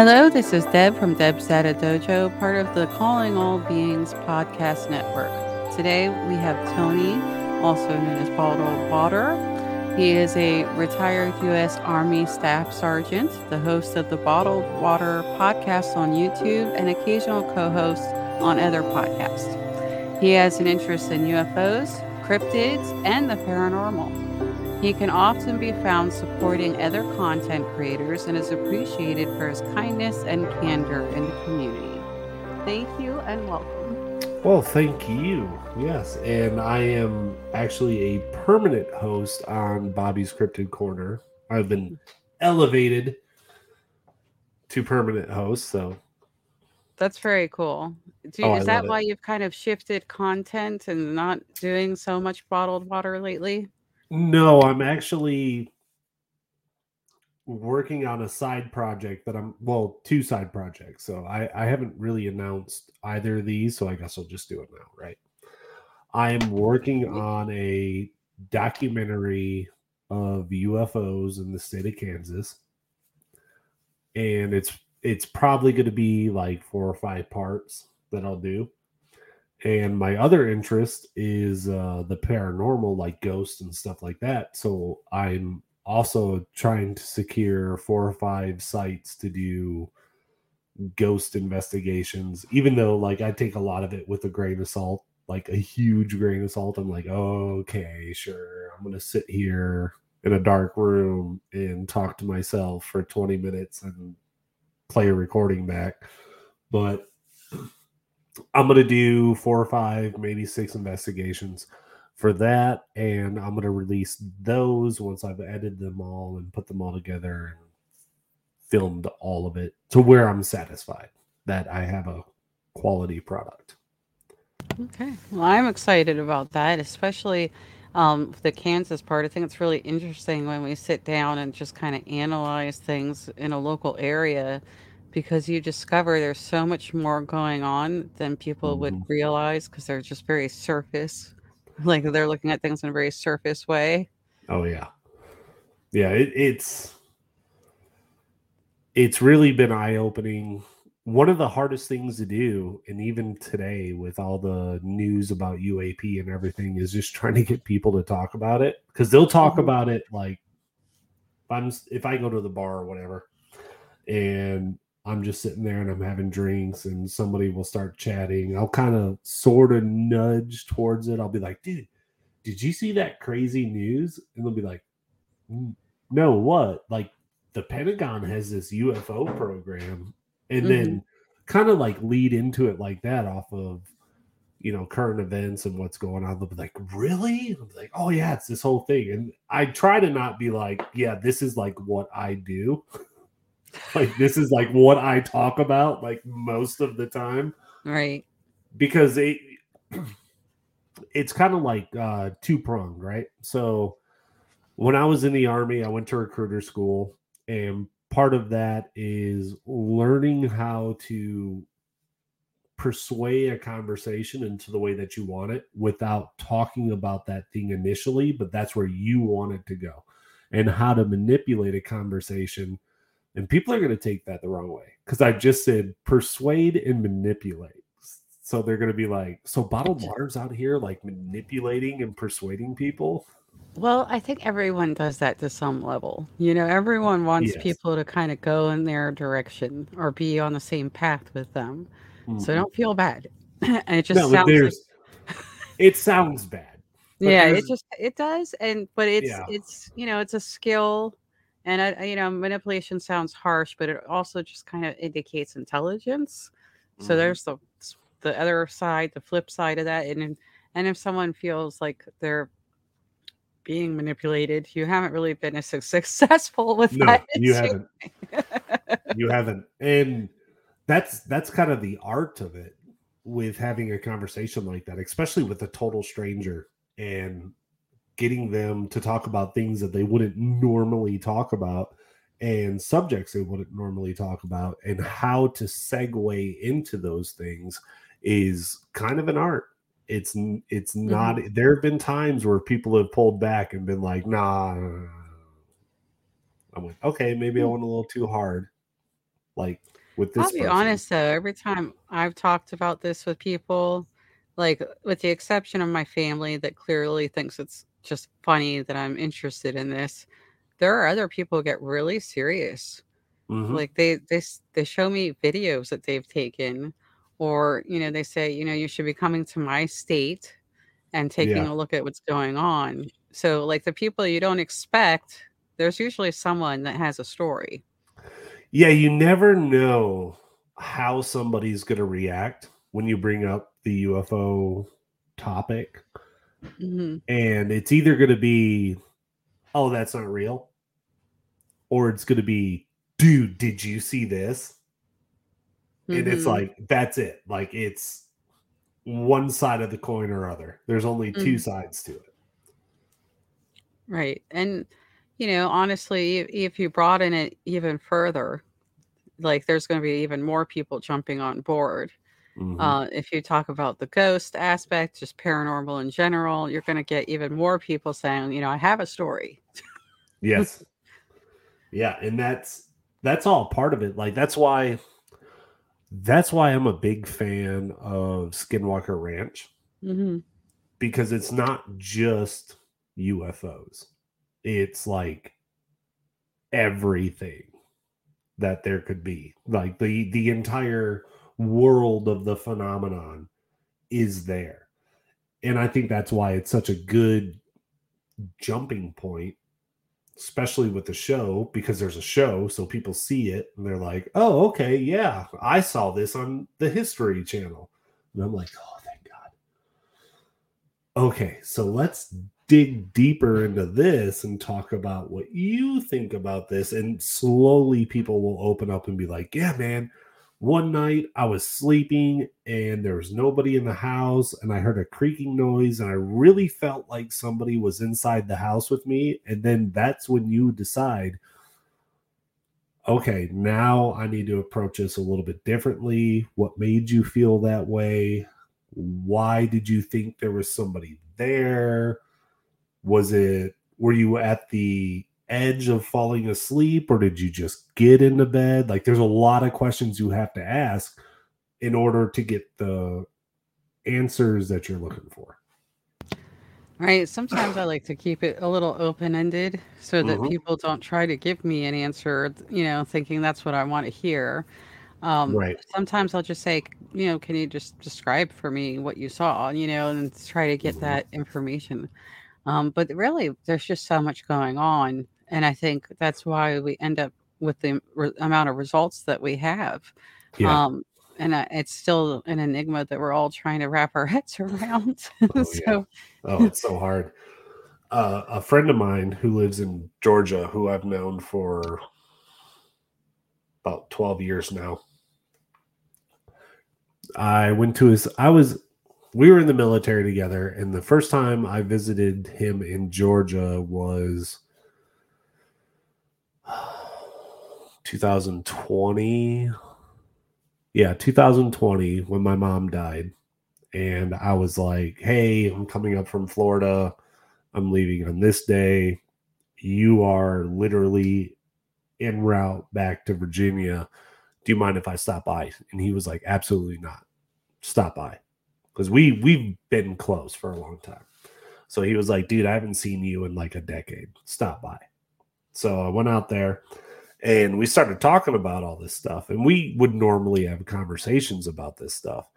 Hello, this is Deb from Deb's Data Dojo, part of the Calling All Beings podcast network. Today we have Tony, also known as Bottled Water. He is a retired U.S. Army Staff Sergeant, the host of the Bottled Water podcast on YouTube, and occasional co host on other podcasts. He has an interest in UFOs, cryptids, and the paranormal. He can often be found supporting other content creators and is appreciated for his kindness and candor in the community. Thank you and welcome. Well, thank you. Yes, and I am actually a permanent host on Bobby's Cryptid Corner. I've been elevated to permanent host, so that's very cool. You, oh, is that why it. you've kind of shifted content and not doing so much bottled water lately? No, I'm actually working on a side project that I'm well, two side projects. So I, I haven't really announced either of these, so I guess I'll just do it now, right? I am working on a documentary of UFOs in the state of Kansas. And it's it's probably going to be like four or five parts that I'll do and my other interest is uh the paranormal like ghosts and stuff like that. So i'm also trying to secure four or five sites to do ghost investigations even though like i take a lot of it with a grain of salt like a huge grain of salt. I'm like okay sure i'm gonna sit here in a dark room and talk to myself for 20 minutes and play a recording back. But I'm gonna do four or five, maybe six investigations for that, and I'm gonna release those once I've edited them all and put them all together and filmed all of it to where I'm satisfied that I have a quality product. Okay, well, I'm excited about that, especially um, the Kansas part. I think it's really interesting when we sit down and just kind of analyze things in a local area because you discover there's so much more going on than people mm-hmm. would realize because they're just very surface like they're looking at things in a very surface way oh yeah yeah it, it's it's really been eye-opening one of the hardest things to do and even today with all the news about uap and everything is just trying to get people to talk about it because they'll talk mm-hmm. about it like if i'm if i go to the bar or whatever and I'm just sitting there and I'm having drinks and somebody will start chatting. I'll kind of sort of nudge towards it. I'll be like, dude, did you see that crazy news? And they'll be like, no, what? Like the Pentagon has this UFO program. And mm-hmm. then kind of like lead into it like that off of, you know, current events and what's going on. They'll be like, really? I'm like, oh yeah, it's this whole thing. And I try to not be like, yeah, this is like what I do. like this is like what I talk about like most of the time. Right. Because it it's kind of like uh two pronged, right? So when I was in the army, I went to recruiter school and part of that is learning how to persuade a conversation into the way that you want it without talking about that thing initially, but that's where you want it to go. And how to manipulate a conversation and people are going to take that the wrong way because I just said persuade and manipulate. So they're going to be like, so bottled water's out here like manipulating and persuading people. Well, I think everyone does that to some level. You know, everyone wants yes. people to kind of go in their direction or be on the same path with them. Mm-hmm. So don't feel bad. and it just no, sounds like... it sounds bad. Yeah, it just it does and but it's yeah. it's you know, it's a skill and I, you know, manipulation sounds harsh, but it also just kind of indicates intelligence. So mm-hmm. there's the the other side, the flip side of that, and and if someone feels like they're being manipulated, you haven't really been as successful with no, that. You haven't. you haven't, and that's that's kind of the art of it with having a conversation like that, especially with a total stranger and getting them to talk about things that they wouldn't normally talk about and subjects they wouldn't normally talk about and how to segue into those things is kind of an art it's it's not mm-hmm. there have been times where people have pulled back and been like nah i'm like okay maybe i hmm. went a little too hard Like with this. I'll be person. honest though, every time I've talked about this with people, like with the exception of my family that clearly thinks it's just funny that I'm interested in this, there are other people who get really serious. Mhm. Like they they they show me videos that they've taken, or you know they say you know you should be coming to my state and taking Yeah. a look at what's going on. So like the people you don't expect, there's usually someone that has a story. Yeah, you never know how somebody's going to react when you bring up the UFO topic. Hmm And it's either going to be, oh, that's not real, or it's going to be, dude, did you see this? And it's Mhm. like, that's it. Like, it's one side of the coin or other. There's only two Mhm. sides to it. Right. And, you know, honestly, if you broaden it even further, like there's going to be even more people jumping on board. Mhm. Uh, if you talk about the ghost aspect, just paranormal in general, you're going to get even more people saying, you know, I have a story. Yes. yeah, and that's that's all part of it. Like that's why that's why I'm a big fan of Skinwalker Ranch hmm because it's not just UFOs. It's like everything that there could be. Like the the entire world of the phenomenon is there. And I think that's why it's such a good jumping point especially with the show because there's a show so people see it and they're like oh okay yeah i saw this on the history channel. And i'm like oh thank god. Okay so let's dig deeper into this and talk about what you think about this. And slowly people will open up and be like yeah man one night I was sleeping and there was nobody in the house, and I heard a creaking noise, and I really felt like somebody was inside the house with me. And then that's when you decide, okay, now I need to approach this a little bit differently. What made you feel that way? Why did you think there was somebody there? Was it, were you at the edge of falling asleep or did you just get into bed? Like there's a lot of questions you have to ask in order to get the answers that you're looking for. Right. Sometimes I like to keep it a little open ended so that Mhm. people don't try to give me an answer, you know, thinking that's what I want to hear. Um, Right. Sometimes I'll just say, you know, can you just describe for me what you saw, you know, and try to get Mhm. that information. Um, but really, there's just so much going on. And I think that's why we end up with the re- amount of results that we have. Yeah. Um, and uh, it's still an enigma that we're all trying to wrap our heads around. Oh, yeah. so, Oh, it's so hard. Uh, a friend of mine who lives in Georgia, who I've known for about 12 years now. I went to his, I was, we were in the military together, and the first time I visited him in Georgia was 2020. Yeah, 2020 when my mom died and I was like, "Hey, I'm coming up from Florida. I'm leaving on this day. You are literally en route back to Virginia. Do you mind if I stop by?" And he was like, "Absolutely not. Stop by." Cuz we we've been close for a long time. So he was like, "Dude, I haven't seen you in like a decade. Stop by." So I went out there and we started talking about all this stuff and we would normally have conversations about this stuff.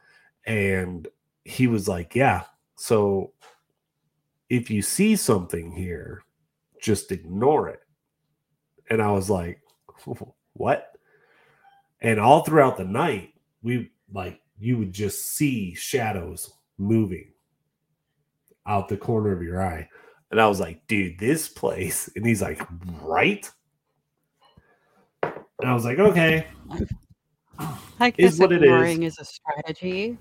And he was like, Yeah. So if you see something here, just ignore it. And I was like, What? And all throughout the night, we like, you would just see shadows moving out the corner of your eye. And I was like, Dude, this place. And he's like, Right? And I was like, Okay. I Is guess what it is. is a strategy.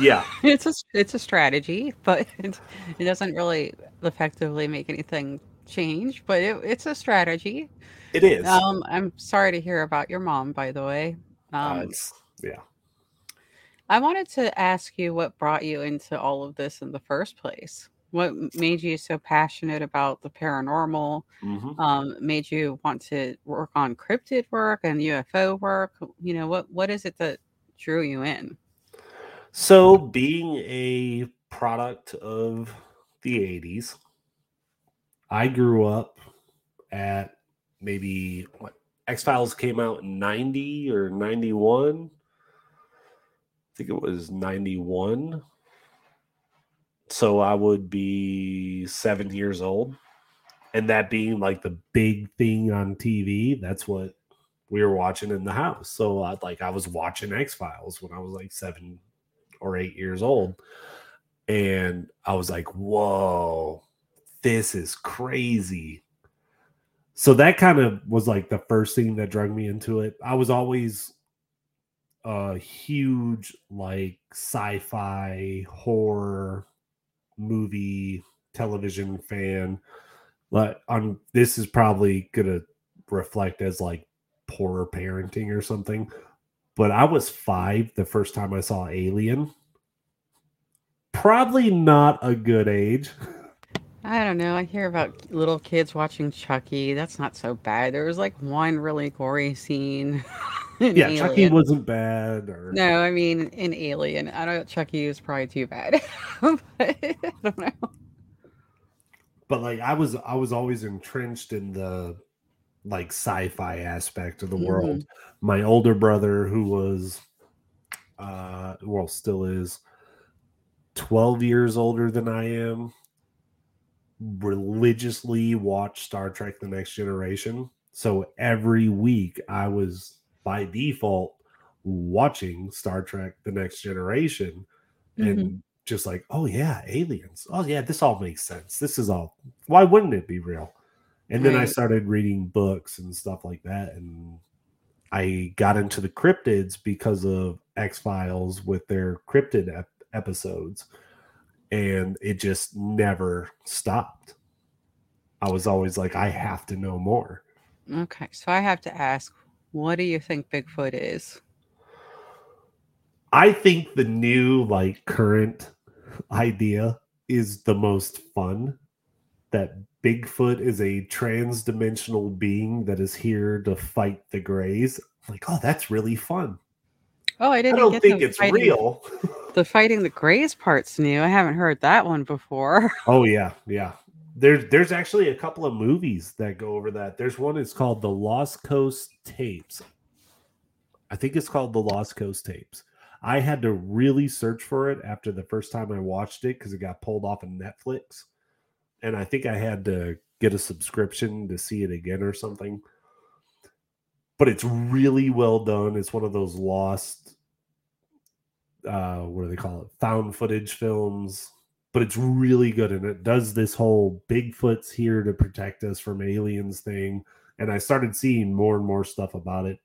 Yeah. It's a it's a strategy, but it, it doesn't really effectively make anything change. But it, it's a strategy. It is. Um, I'm sorry to hear about your mom, by the way. Uh, Um, it's, yeah. I wanted to ask you what brought you into all of this in the first place. What made you so passionate about the paranormal? Mhm. Um, made you want to work on cryptid work and UFO work? You know, what what is it that drew you in? So, being a product of the 80s, I grew up at maybe what X Files came out in 90 or 91. I think it was 91. So I would be seven years old. And that being like the big thing on TV, that's what we were watching in the house. So I like I was watching X Files when I was like seven or eight years old. And I was like, whoa, this is crazy. So that kind of was like the first thing that drug me into it. I was always a huge like sci-fi horror movie television fan. But on this is probably gonna reflect as like poorer parenting or something. But I was five the first time I saw Alien. Probably not a good age. I don't know. I hear about little kids watching Chucky. That's not so bad. There was like one really gory scene. Yeah, Chucky wasn't bad or No, I mean in Alien. I don't. Chucky was probably too bad. but I don't know. but like I was I was always entrenched in the like sci-fi aspect of the Mhm. world. My older brother who was uh well still is 12 years older than I am religiously watched Star Trek the Next Generation. So every week I was by default watching Star Trek the Next Generation and Mhm. just like, oh yeah, aliens. Oh yeah, this all makes sense. This is all why wouldn't it be real? And then I started reading books and stuff like that. And I got into the cryptids because of X Files with their cryptid ep- episodes. And it just never stopped. I was always like, I have to know more. Okay, so I have to ask, what do you think Bigfoot is? I think the new, like, current idea is the most fun that Bigfoot is a trans dimensional being that is here to fight the Greys. Like, oh, that's really fun. Oh, I didn't I don't think it's fighting, real. The fighting the Greys part's new. I haven't heard that one before. oh yeah, yeah. There's there's actually a couple of movies that go over that. There's one it's called The Lost Coast Tapes. I think it's called The Lost Coast Tapes. I had to really search for it after the first time I watched it because it got pulled off of Netflix. And I think I had to get a subscription to see it again or something. But it's really well done. It's one of those lost uh what do they call it? Found footage films. But it's really good and it does this whole Bigfoot's here to protect us from aliens thing. And I started seeing more and more stuff about it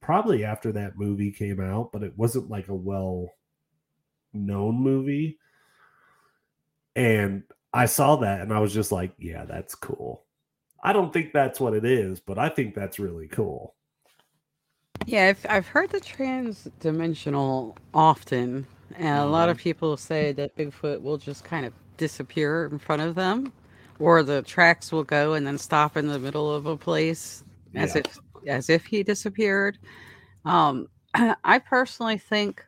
probably after that movie came out, but it wasn't like a well known movie. And I saw that and I was just like, yeah, that's cool. I don't think that's what it is, but I think that's really cool. Yeah, I've, I've heard the trans-dimensional often, and a lot of people say that Bigfoot will just kind of disappear in front of them, or the tracks will go and then stop in the middle of a place as Yeah. if as if he disappeared. Um, I personally think,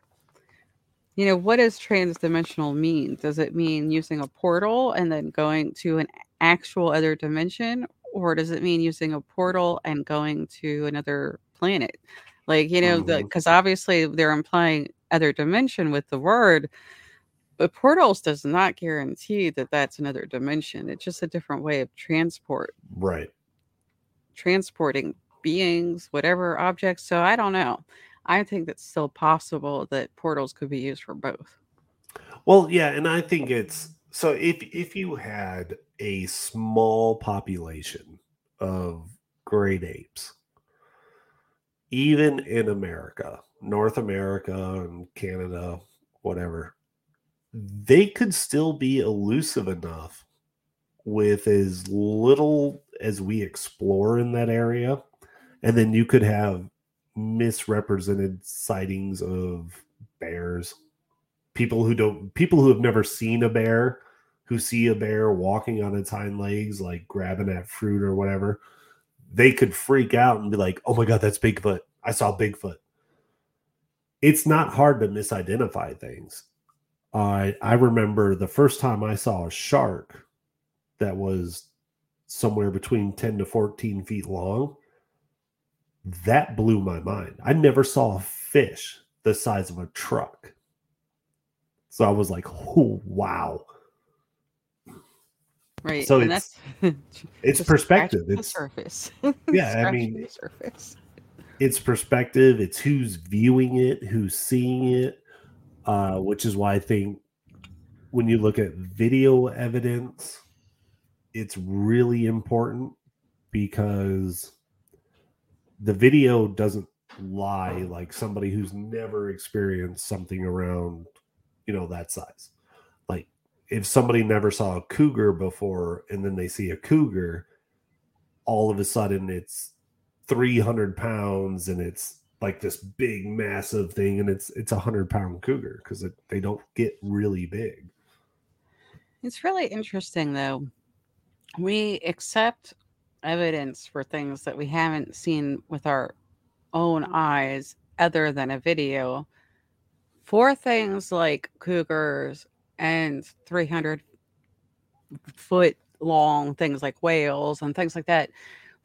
you know, what does trans-dimensional mean? Does it mean using a portal and then going to an actual other dimension, or does it mean using a portal and going to another planet? Like, you know, the because obviously they're implying other dimension with the word, but portals does not guarantee that that's another dimension. It's just a different way of transport, Right. transporting beings, whatever objects. So I don't know. I think that's still possible that portals could be used for both. Well, yeah, and I think it's so if if you had a small population of great apes, even in America, North America and Canada, whatever, they could still be elusive enough with as little as we explore in that area. And then you could have misrepresented sightings of bears people who don't people who have never seen a bear who see a bear walking on its hind legs, like grabbing at fruit or whatever, they could freak out and be like, oh my God, that's Bigfoot. I saw Bigfoot. It's not hard to misidentify things. I I remember the first time I saw a shark that was somewhere between 10 to 14 feet long. That blew my mind. I never saw a fish the size of a truck. So I was like, oh, wow. Right. So and it's- that's It's perspective. the It's surface. Yeah, I mean, the surface. It's perspective. It's who's viewing it, who's seeing it, uh, which is why I think when you look at video evidence, it's really important because the video doesn't lie like somebody who's never experienced something around, you know, that size. Like if somebody never saw a cougar before and then they see a cougar, all of a sudden it's 300 pounds and it's like this big massive thing and it's it's a 100 pound cougar because they don't get really big It's really interesting, though. We accept evidence for things that we haven't seen with our own eyes, other than a video, for things like cougars and 300 foot long things like whales and things like that.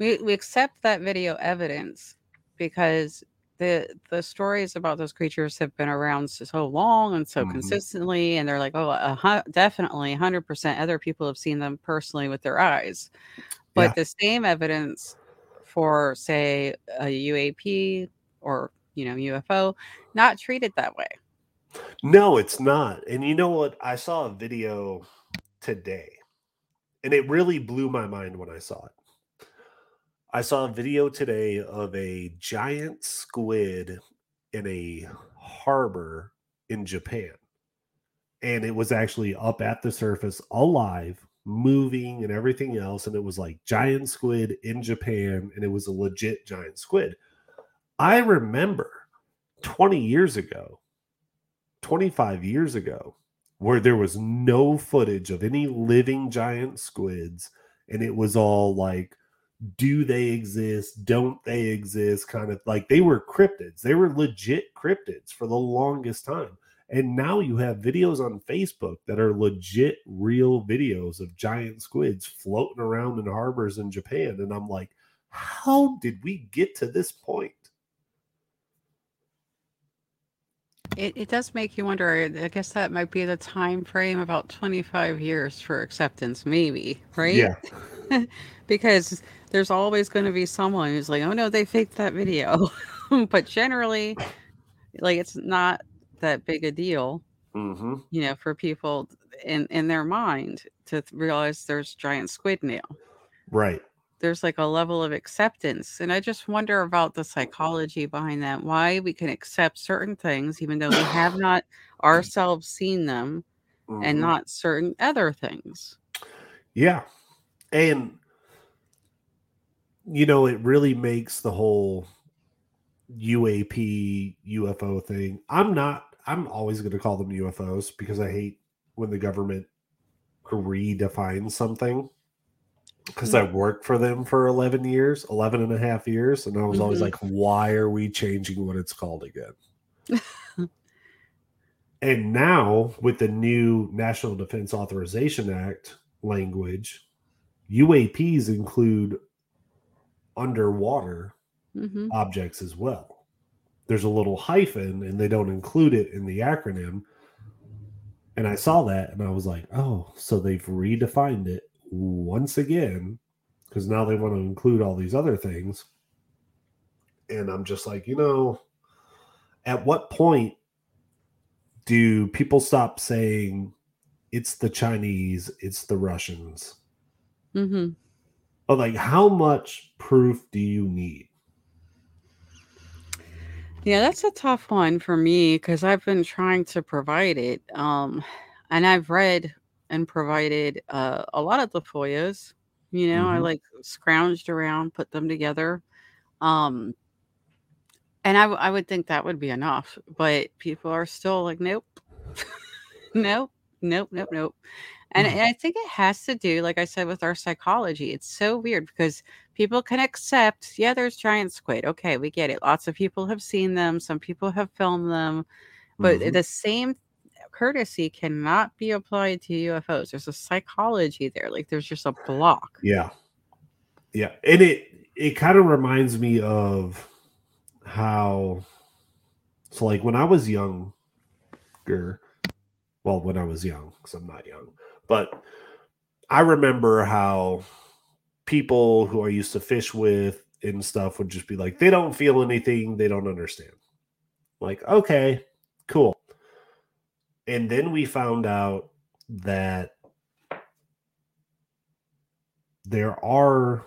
We, we accept that video evidence because the the stories about those creatures have been around so, long and so Mhm. consistently and they're like oh definitely 100% other people have seen them personally with their eyes. But Yeah. the same evidence for say a uap or you know ufo not treated that way. No it's not. And you know what? I saw a video today and it really blew my mind when i saw it i saw a video today of a giant squid in a harbor in japan and it was actually up at the surface alive moving and everything else and it was like giant squid in japan and it was a legit giant squid. I remember 20 years ago 25 years ago where there was no footage of any living giant squids and it was all like do they exist don't they exist kind of like they were cryptids they were legit cryptids for the longest time and now you have videos on Facebook that are legit real videos of giant squids floating around in harbors in Japan. And I'm like, how did we get to this point? it, it does make you wonder i guess that might be the time frame about 25 years for acceptance maybe right Yeah. because there's always going to be someone who's like, oh no, they faked that video. but generally, like it's not that big a deal, hmm you know, for people in in their mind to realize there's giant squid now. Right. There's like a level of acceptance, and I just wonder about the psychology behind that. Why we can accept certain things even though we have not ourselves seen them, and Mhm. not certain other things. Yeah. And you know, it really makes the whole UAP UFO thing. I'm not I'm always going to call them UFOs because I hate when the government redefines something. Because I worked for them for 11 years, 11 and a half years. And I was always Mhm. like, why are we changing what it's called again? and now with the new National Defense Authorization Act language, UAPs include underwater hmm objects as well. There's a little hyphen and they don't include it in the acronym. And I saw that and I was like, oh, so they've redefined it once again because now they want to include all these other things. And I'm just like, you know, at what point do people stop saying it's the Chinese, it's the Russians? hmm But like, how much proof do you need? Yeah, that's a tough one for me because I've been trying to provide it. Um, and I've read and provided uh, a lot of the FOIAs. You know, I Mhm. like scrounged around, put them together. Um, and I, w- I would think that would be enough, but people are still like, nope, nope, nope, nope, nope. And, and I think it has to do, like I said, with our psychology. It's so weird because people can accept, yeah, there's giant squid. Okay, we get it. Lots of people have seen them. Some people have filmed them. But Mhm. the same courtesy cannot be applied to UFOs. There's a psychology there. Like there's just a block. Yeah. Yeah. And it it kind of reminds me of how so like when I was younger, well, when I was young, because I'm not young, but I remember how people who I used to fish with and stuff would just be like, they don't feel anything, they don't understand. Like, okay, cool. And then we found out that there are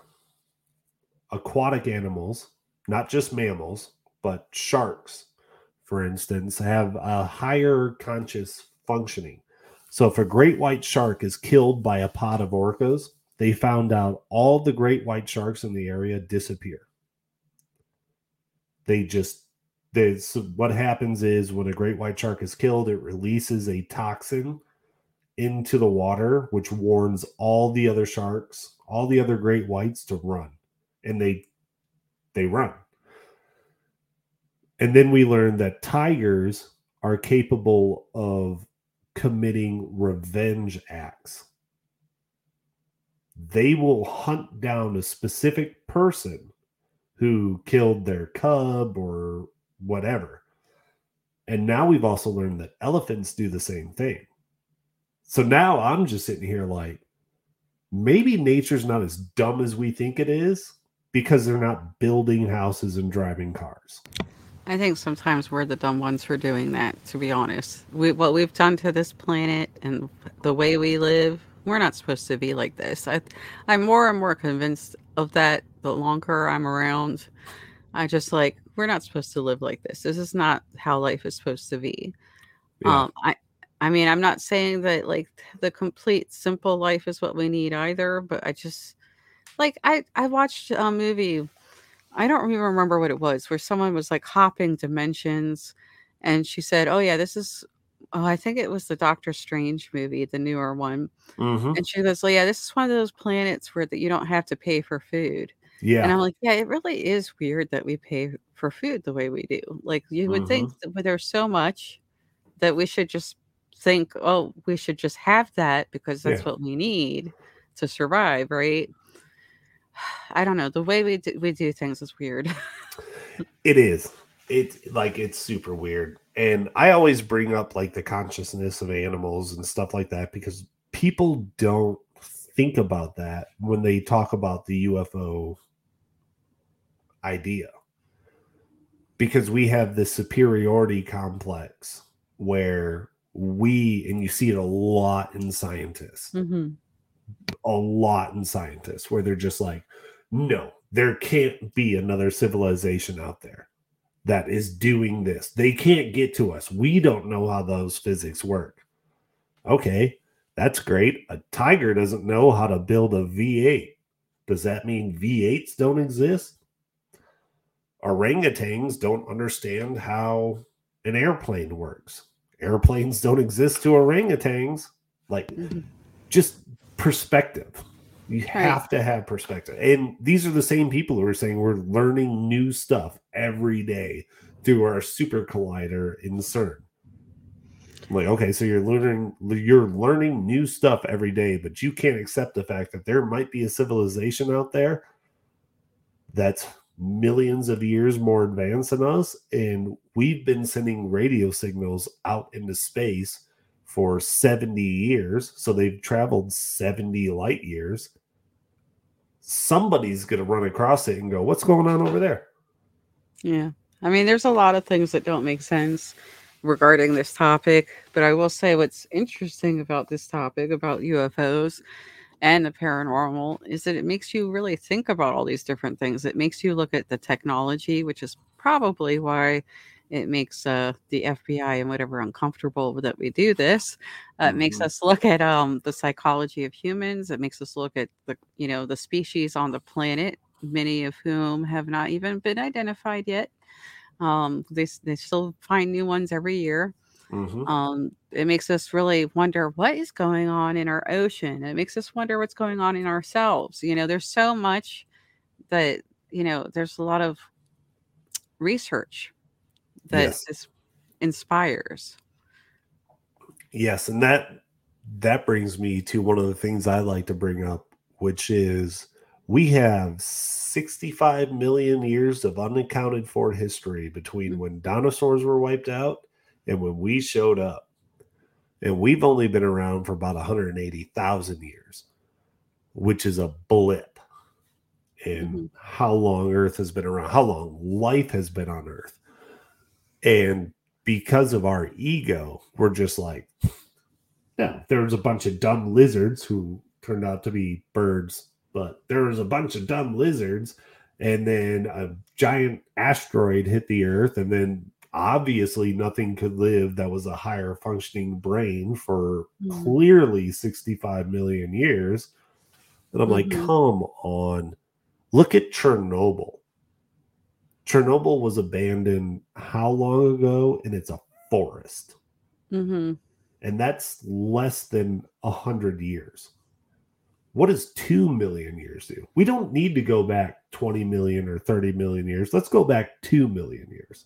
aquatic animals, not just mammals, but sharks, for instance, have a higher conscious functioning. So if a great white shark is killed by a pod of orcas, they found out all the great white sharks in the area disappear. They just they so what happens is when a great white shark is killed, it releases a toxin into the water, which warns all the other sharks, all the other great whites to run. And they they run. And then we learned that tigers are capable of committing revenge acts. They will hunt down a specific person who killed their cub or whatever. And now we've also learned that elephants do the same thing. So now I'm just sitting here like, maybe nature's not as dumb as we think it is because they're not building houses and driving cars. I think sometimes we're the dumb ones for doing that, to be honest. We, what we've done to this planet and the way we live, we're not supposed to be like this. I, I'm more and more convinced of that the longer I'm around. I just like, we're not supposed to live like this. This is not how life is supposed to be. Yeah. Um, I, I mean, I'm not saying that like the complete simple life is what we need either, but I just like I I watched a movie. I don't even remember what it was, where someone was like hopping dimensions, and she said, "Oh yeah, this is." Oh, I think it was the Doctor Strange movie, the newer one, Mhm. and she goes, "Oh yeah, this is one of those planets where that you don't have to pay for food." Yeah. And I'm like, yeah, it really is weird that we pay for food the way we do. Like you would think that there's so much that we should just think, oh, we should just have that because that's Yeah. what we need to survive, right? I don't know. The way we do, we do things is weird. It is. It like it's super weird. And I always bring up like the consciousness of animals and stuff like that because people don't think about that when they talk about the UFO idea. Because we have this superiority complex where we and you see it a lot in scientists hmm a lot in scientists where they're just like, no, there can't be another civilization out there that is doing this. They can't get to us. We don't know how those physics work. Okay, that's great. A tiger doesn't know how to build a V8. Does that mean V8s don't exist? Orangutans don't understand how an airplane works. Airplanes don't exist to orangutans. Like, Mhm. just perspective. You have to have perspective. And these are the same people who are saying we're learning new stuff every day through our super collider in CERN. I'm like, okay, so you're learning you're learning new stuff every day, but you can't accept the fact that there might be a civilization out there that's millions of years more advanced than us. And we've been sending radio signals out into space for 70 years. So they've traveled 70 light years. Somebody's going to run across it and go, What's going on over there? Yeah. I mean, there's a lot of things that don't make sense regarding this topic, but I will say what's interesting about this topic about UFOs and the paranormal is that it makes you really think about all these different things. It makes you look at the technology, which is probably why it makes uh, the FBI and whatever uncomfortable that we do this. Uh, It makes Mhm. us look at um, the psychology of humans. It makes us look at the you know the species on the planet, many of whom have not even been identified yet. Um, they they still find new ones every year. Mhm. Um, it makes us really wonder what is going on in our ocean. It makes us wonder what's going on in ourselves. You know, there's so much that, you know, there's a lot of research that Yes. just inspires. Yes, and that that brings me to one of the things I like to bring up, which is we have 65 million years of unaccounted for history between Mm. when dinosaurs were wiped out and when we showed up. And we've only been around for about 180,000 years, which is a blip in Mhm. how long Earth has been around, how long life has been on Earth. And because of our ego, we're just like, yeah, there was a bunch of dumb lizards who turned out to be birds, but there was a bunch of dumb lizards, and then a giant asteroid hit the Earth, and then obviously nothing could live that was a higher functioning brain for Mhm. clearly 65 million years. And I'm like, Mhm. come on. Look at Chernobyl. Chernobyl was abandoned how long ago? And it's a forest. hmm And that's less than a hundred years. What does two million years do? We don't need to go back 20 million or 30 million years. Let's go back two million years.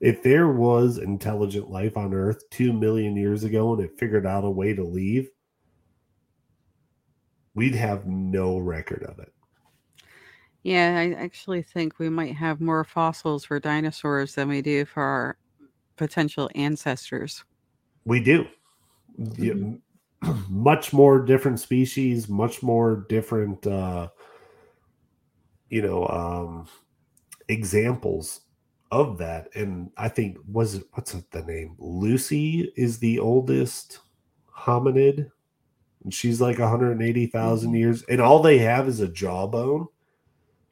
If there was intelligent life on Earth two million years ago and it figured out a way to leave, we'd have no record of it. Yeah, I actually think we might have more fossils for dinosaurs than we do for our potential ancestors. We do. Yeah, much more different species, much more different uh you know um examples of that. And I think was it what's the name? Lucy is the oldest hominid. And she's like 180,000 Mhm. years. And all they have is a jawbone,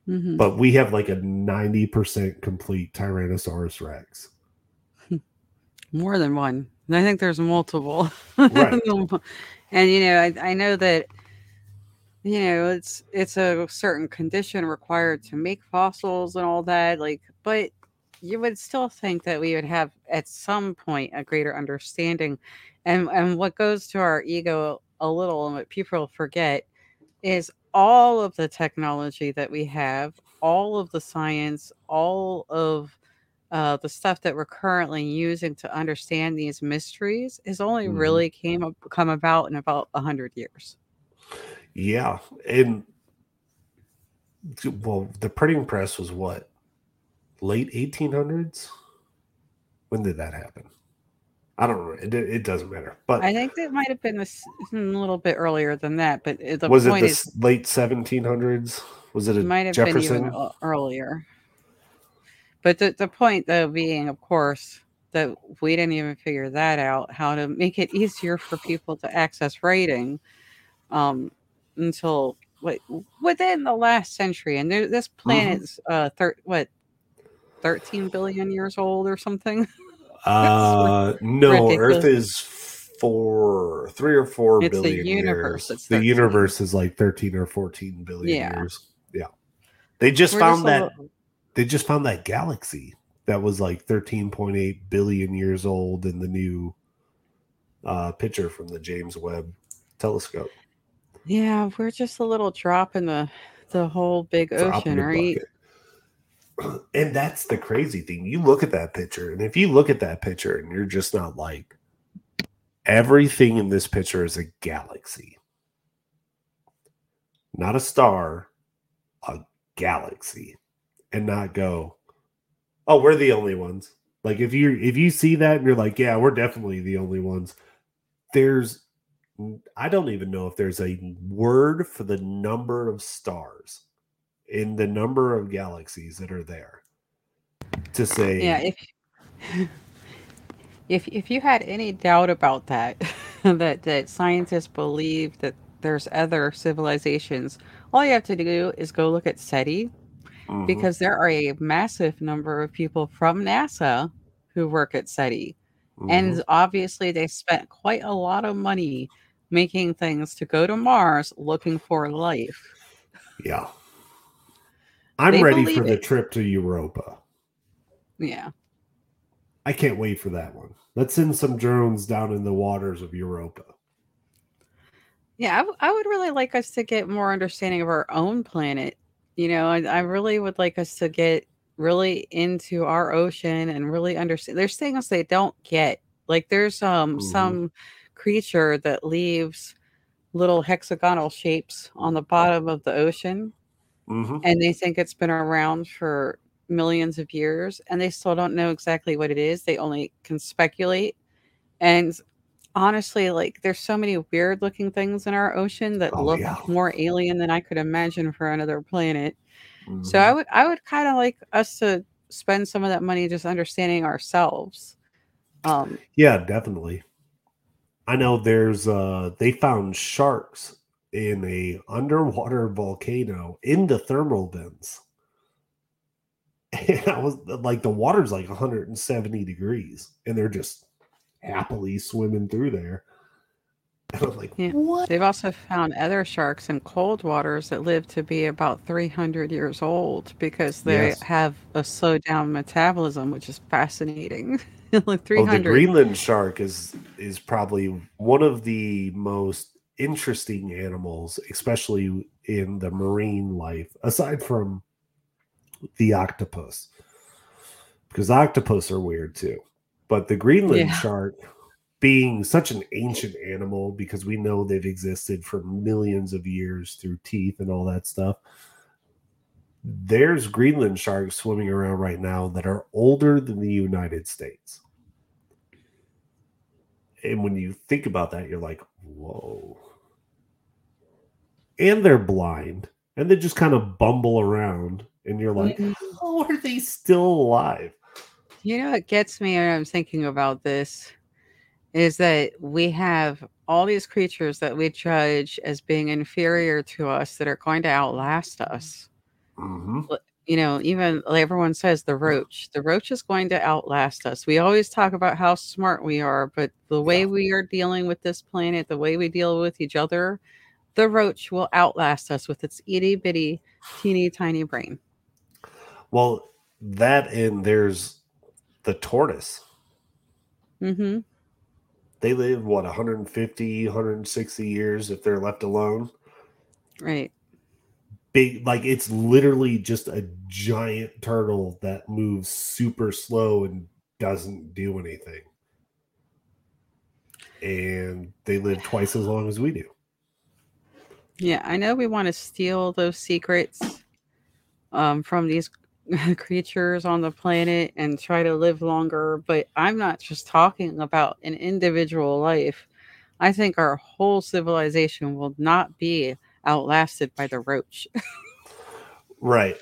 hmm but we have like a 90% complete Tyrannosaurus Rex. More than one. And I think there's multiple. Right. and you know, I, I know that you know it's it's a certain condition required to make fossils and all that. Like, but you would still think that we would have at some point a greater understanding. And and what goes to our ego a little and what people forget is all of the technology that we have, all of the science, all of uh, the stuff that we're currently using to understand these mysteries is only Mhm. really came up, come about in about a hundred years. Yeah, and well, the printing press was what late 1800s. When did that happen? I don't know. It, it doesn't matter. But I think it might have been this, a little bit earlier than that, but uh, the was it the is, late 1700s? Was it a might have been even earlier. But the, the point, though, being, of course, that we didn't even figure that out how to make it easier for people to access writing um, until what within the last century. And there, this Mm-hmm. planet's uh, thir- what 13 billion years old or something. Uh, no. Earth is four, three or four It's the universe, years. the universe is like 13 or 14 billion Yeah. years. Yeah. They just We're found just that little- they just found that galaxy that was like 13.8 billion years old in the new uh, picture from the James Webb telescope. yeah, we're just a little drop in the the whole big Drop ocean, right? bucket. And that's the crazy thing. You look at that picture, and if you look at that picture and you're just not like, everything in this picture is a galaxy, not a star, a galaxy, and not go, oh, we're the only ones. Like if you if you see that and you're like, yeah, we're definitely the only ones. There's I don't even know if there's a word for the number of stars in the number of galaxies that are there to say Yeah, if if if you had any doubt about that, that that scientists believe that there's other civilizations, all you have to do is go look at SETI Mhm. because there are a massive number of people from NASA who work at SETI. Mhm. And obviously they spent quite a lot of money making things to go to Mars looking for life. yeah i'm They ready for the trip to europa Yeah. I can't wait for that one. Let's send some drones down in the waters of Europa. Yeah, I, w- I would really like us to get more understanding of our own planet. You know, I, I really would like us to get really into our ocean and really understand. There's things they don't get. Like there's um Mhm. some creature that leaves little hexagonal shapes on the bottom of the ocean, Mm-hmm. and they think it's been around for millions of years, and they still don't know exactly what it is. They only can speculate. And honestly, like there's so many weird looking things in our ocean that Oh, look yeah. more alien than I could imagine for another planet. So Mm-hmm. I would I would kind of like us to spend some of that money just understanding ourselves. Um Yeah, definitely. I know there's uh they found sharks in a underwater volcano in the thermal vents. And I was like the water's like 170 degrees and they're just happily swimming through there. And I'm like, Yeah. what? they've also found other sharks in cold waters that live to be about 300 years old because they Yes. have a slowed down metabolism, which is fascinating. like 300. Oh, the Greenland shark is is probably one of the most interesting animals, especially in the marine life, aside from the octopus. Because octopus are weird too. But the Greenland Yeah. shark, being such an ancient animal, because we know they've existed for millions of years through teeth and all that stuff. There's Greenland sharks swimming around right now that are older than the United States. And when you think about that, you're like, whoa. And they're blind and they just kind of bumble around. And you're like, Mhm. how are they still alive? You know what gets me when I'm thinking about this is that we have all these creatures that we judge as being inferior to us that are going to outlast us. hmm You know, even like everyone says the roach, the roach is going to outlast us. We always talk about how smart we are, but the way Yeah. we are dealing with this planet, the way we deal with each other, the roach will outlast us with its itty bitty, teeny tiny brain. Well, that and there's the tortoise. Mm-hmm. They live, what, 150, 160 years if they're left alone? Right. big like it's literally just a giant turtle that moves super slow and doesn't do anything and they live twice as long as we do Yeah, I know we want to steal those secrets um, from these creatures on the planet and try to live longer, but I'm not just talking about an individual life. I think our whole civilization will not be outlasted by the roach. right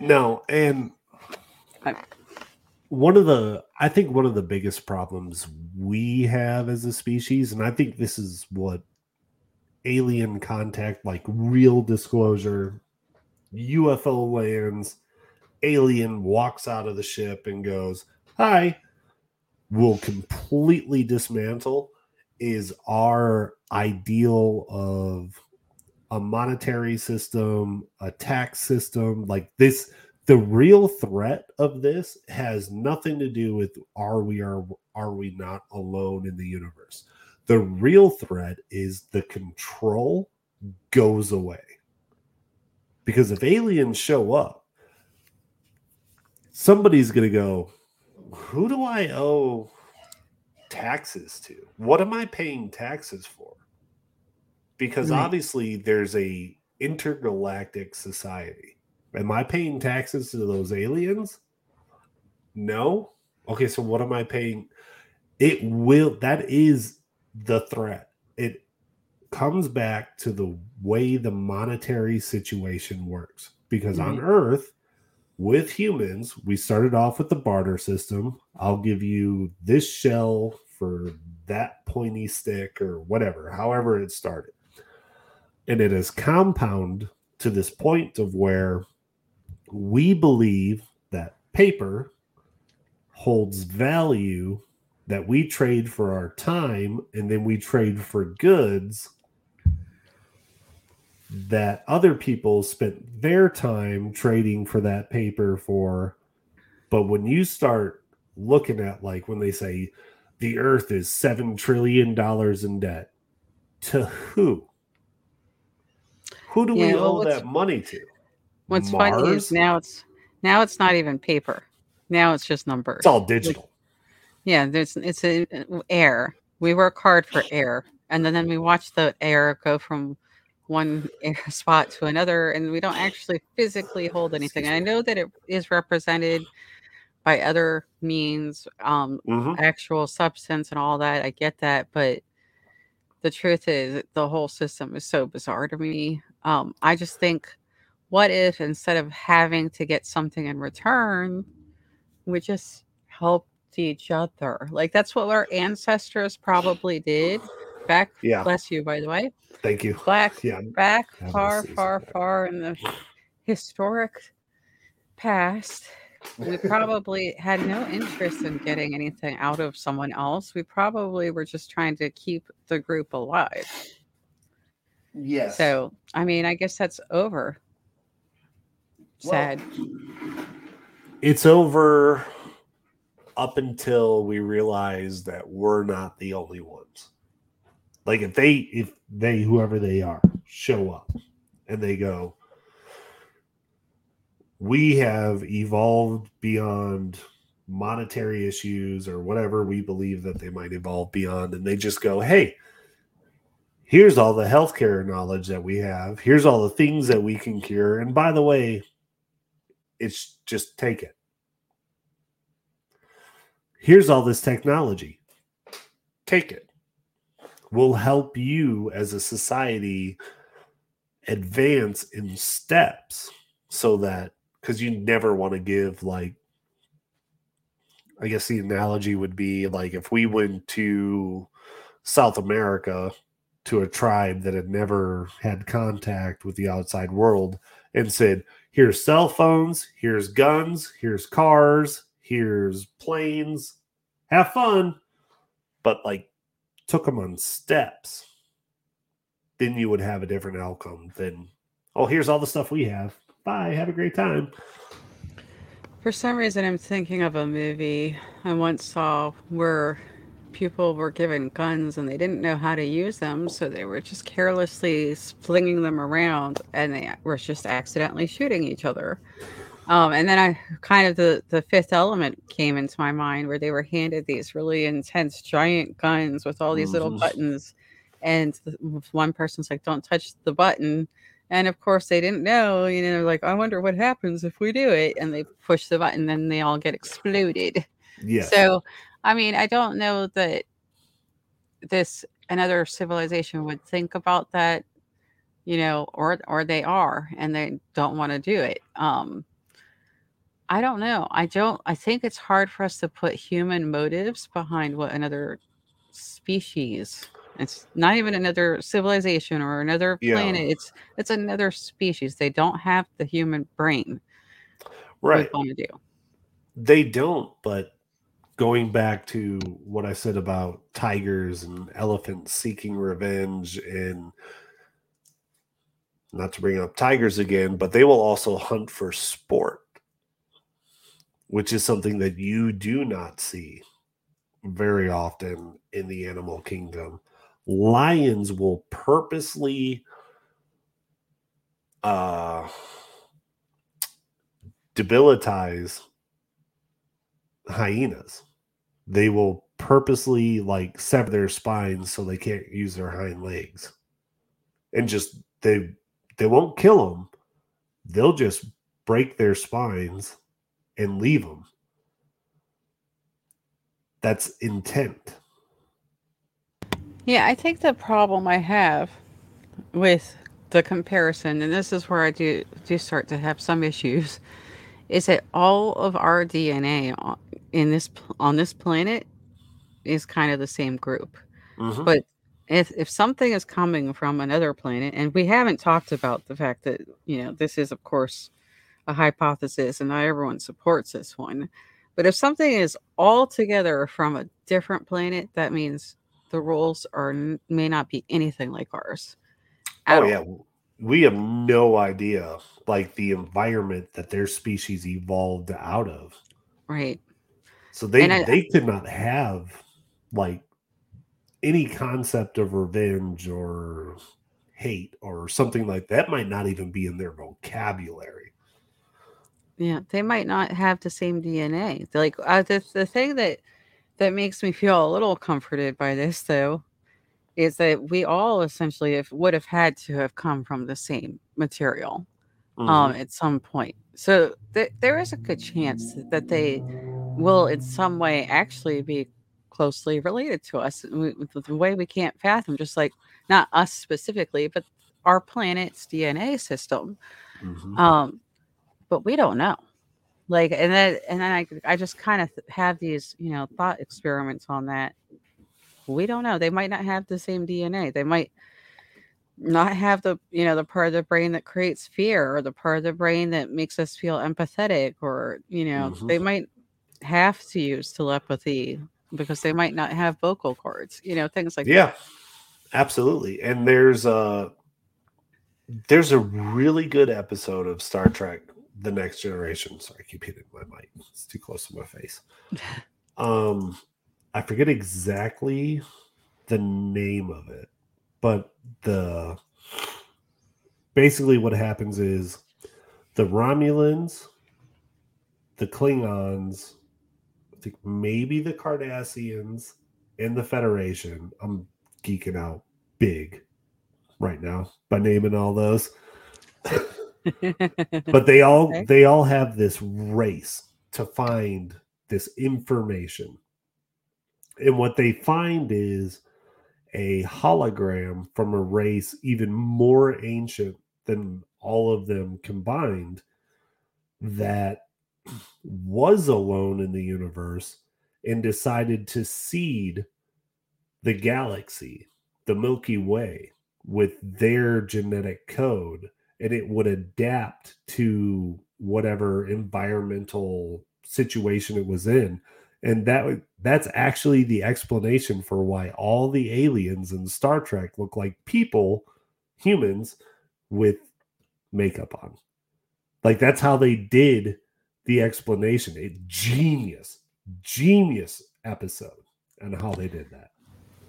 no and I- one of the i think one of the biggest problems we have as a species and i think this is what alien contact like real disclosure ufo lands alien walks out of the ship and goes hi. Will completely dismantle is our ideal of a monetary system a tax system. Like this the real threat of this has nothing to do with are we are are we not alone in the universe the real threat is the control goes away. Because if aliens show up somebody's going to go who do i owe taxes to? What am i paying taxes for? Because Right. obviously there's a intergalactic society. Am i paying taxes to those aliens? No. Okay so what am i paying? It will that is the threat. It comes back to the way the monetary situation works. Because on mm-hmm. earth with humans we started off with the barter system. I'll give you this shell for that pointy stick or whatever however it started. And it has compound to this point of where we believe that paper holds value that we trade for our time and then we trade for goods that other people spent their time trading for that paper for. But when you start looking at like when they say the earth is 7 trillion dollars in debt to who? Who do Yeah, we well, owe that money to? What's funny is now it's now it's not even paper. Now it's just numbers. it's all digital Yeah, there's it's a air. We work hard for air, and then, then we watch the air go from one air spot to another, and we don't actually physically hold anything. And I know that it is represented by other means, um, Mhm. actual substance and all that. I get that, but the truth is, the whole system is so bizarre to me. Um, I just think, what if instead of having to get something in return, we just helped each other? Like that's what our ancestors probably did back. yeah Bless you, by the way. thank you Back, yeah back, Have a far, season. far, far in the historic past. We probably had no interest in getting anything out of someone else. We probably were just trying to keep the group alive. yes So, I mean, I guess that's over. Well, Sad. it's over up until we realize that we're not the only ones. Like if they if they whoever they are show up and they go we have evolved beyond monetary issues or whatever we believe that they might evolve beyond and they just go hey here's all the healthcare knowledge that we have. Here's all the things that we can cure. And by the way it's just take it here's all this technology. Take it. We'll help you as a society advance in steps so that because you never want to give like i guess the analogy would be like if we went to south america to a tribe that had never had contact with the outside world and said here's cell phones here's guns here's cars here's planes have fun but like took them on steps then you would have a different outcome than oh here's all the stuff we have. Bye. Have a great time. For some reason, I'm thinking of a movie I once saw where people were given guns and they didn't know how to use them, so they were just carelessly flinging them around and they were just accidentally shooting each other. Um, and then I kind of the the fifth element came into my mind where they were handed these really intense giant guns with all these little Mhm. buttons, and one person's like, "Don't touch the button." And of course, they didn't know. You know, like, I wonder what happens if we do it. And they push the button, then they all get exploded. Yeah. So, I mean, I don't know that this another civilization would think about that, you know, or or they are, and they don't want to do it. Um, I don't know. I don't. I think it's hard for us to put human motives behind what another species. It's not even another civilization or another Yeah. planet. It's it's another species. They don't have the human brain. right We want to do. they don't but going back to what i said about tigers and elephants seeking revenge and not to bring up tigers again but they will also hunt for sport which is something that you do not see very often in the animal kingdom lions will purposely uh debilitize hyenas. They will purposely like sever their spines so they can't use their hind legs. And just they they won't kill them. They'll just break their spines and leave them. That's intent. Yeah, I think the problem I have with the comparison, and this is where I do do start to have some issues, is that all of our DNA on- in this on this planet is kind of the same group. Mhm. But if if something is coming from another planet, and we haven't talked about the fact that you know this is of course a hypothesis, and not everyone supports this one. But if something is altogether from a different planet, that means the rules are may not be anything like ours. Oh all. yeah, we have no idea like the environment that their species evolved out of. right. So they I- they could not have like any concept of revenge or hate or something like that might not even be in their vocabulary. Yeah, they might not have the same DNA. They're Like uh, the the thing that that makes me feel a little comforted by this, though, is that we all essentially have, would have had to have come from the same material um, at some point. So th- there is a good chance that they will, in some way, actually be closely related to us w- with the way we can't fathom. Just like not us specifically, but our planet's DNA system. Mhm. Um, but we don't know. Like, and then and then I I just kind of have these you know thought experiments on that. We don't know. They might not have the same DNA. They might not have the you know the part of the brain that creates fear or the part of the brain that makes us feel empathetic or you know Mhm. they might have to use telepathy because they might not have vocal cords you know things like that. yeah, absolutely. And there's a there's a really good episode of Star Trek: The Next Generation. Sorry, I keep hitting my mic. It's too close to my face. Um, I forget exactly the name of it, but the basically what happens is the Romulans, the Klingons, I think maybe the Cardassians and the Federation. I'm geeking out big right now by naming all those. But they all Okay. they all have this race to find this information. And what they find is a hologram from a race even more ancient than all of them combined that was alone in the universe and decided to seed the galaxy, the Milky Way, with their genetic code, and it would adapt to whatever environmental situation it was in. And that that's actually the explanation for why all the aliens in Star Trek look like people, humans, with makeup on. Like that's how they did the explanation. A genius, genius episode and how they did that.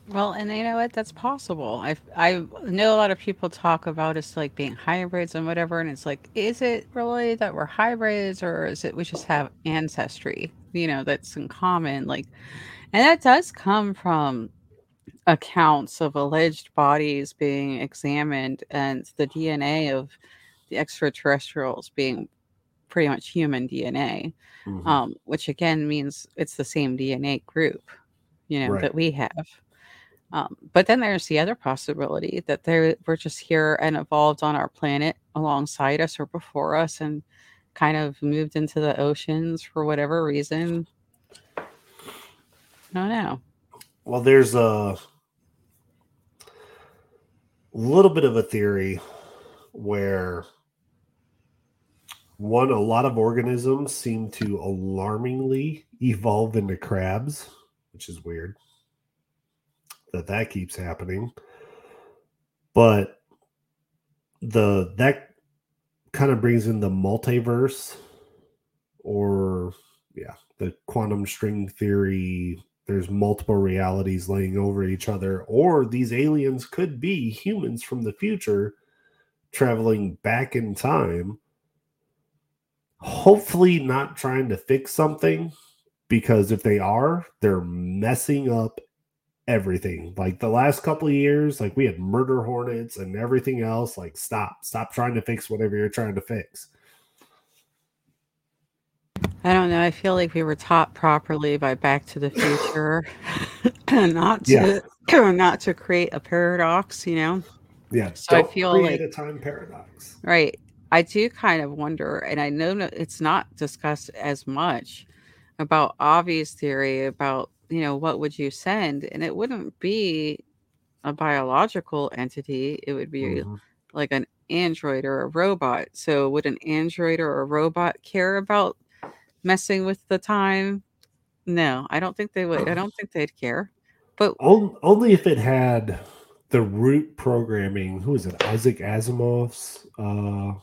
Well, and you know what? That's possible. I I know a lot of people talk about us like being hybrids and whatever, and it's like, is it really that we're hybrids, or is it we just have ancestry, you know, that's in common? Like, and that does come from accounts of alleged bodies being examined and the DNA of the extraterrestrials being pretty much human DNA, Mhm. um, which again means it's the same DNA group, you know, Right. that we have. Um, but then there's the other possibility that they we're just here and evolved on our planet alongside us or before us and kind of moved into the oceans for whatever reason. I don't know. Well, there's a little bit of a theory where one, a lot of organisms seem to alarmingly evolve into crabs, which is weird that that keeps happening. But the that kind of brings in the multiverse or yeah, the quantum string theory there's multiple realities laying over each other, or these aliens could be humans from the future traveling back in time, hopefully not trying to fix something, because if they are, they're messing up everything. Like the last couple of years, like we had murder hornets and everything else. Like, stop, stop trying to fix whatever you're trying to fix. I don't know. I feel like we were taught properly by Back to the Future not to not to create a paradox, you know. Yeah. So I don't feel create like- a time paradox. Right. I do kind of wonder, and I know it's not discussed as much about obvious theory about, you know, what would you send? And it wouldn't be a biological entity, it would be Mhm. like an android or a robot. So, would an android or a robot care about messing with the time? No, I don't think they would. I don't think they'd care. But only if it had the root programming. Who is it? Isaac Asimov's uh,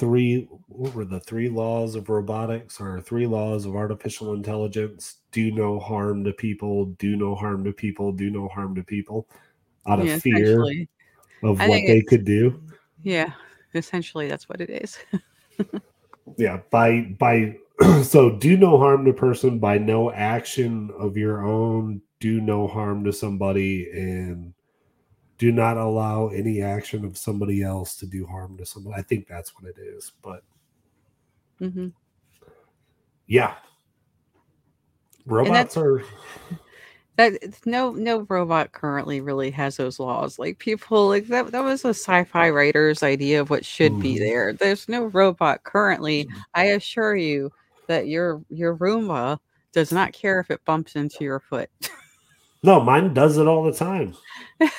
three what were the three laws of robotics or three laws of artificial intelligence? Do no harm to people do no harm to people do no harm to people. Out of Yeah, fear of I what they could do. Yeah, essentially that's what it is. yeah by by so do no harm to person by no action of your own do no harm to somebody and do not allow any action of somebody else to do harm to somebody i think that's what it is but hmm yeah robots are That no no robot currently really has those laws. Like people like that that was a sci-fi writer's idea of what should be Mhm. there. There's no robot currently. I assure you that your your Roomba does not care if it bumps into your foot. no mine does it all the time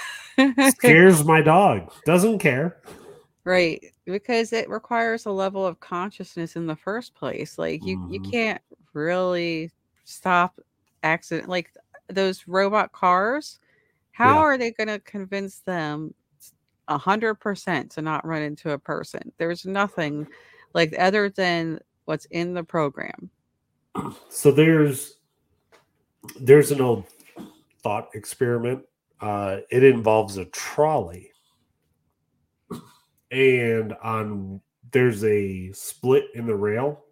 scares my dog. Doesn't care. Right. Because it requires a level of consciousness in the first place. Like you you Mhm. can't really stop accident like those robot cars how Yeah. are they going to convince them a hundred percent to not run into a person? There's nothing like other than what's in the program. So there's there's an old thought experiment uh it involves a trolley. And on there's a split in the rail.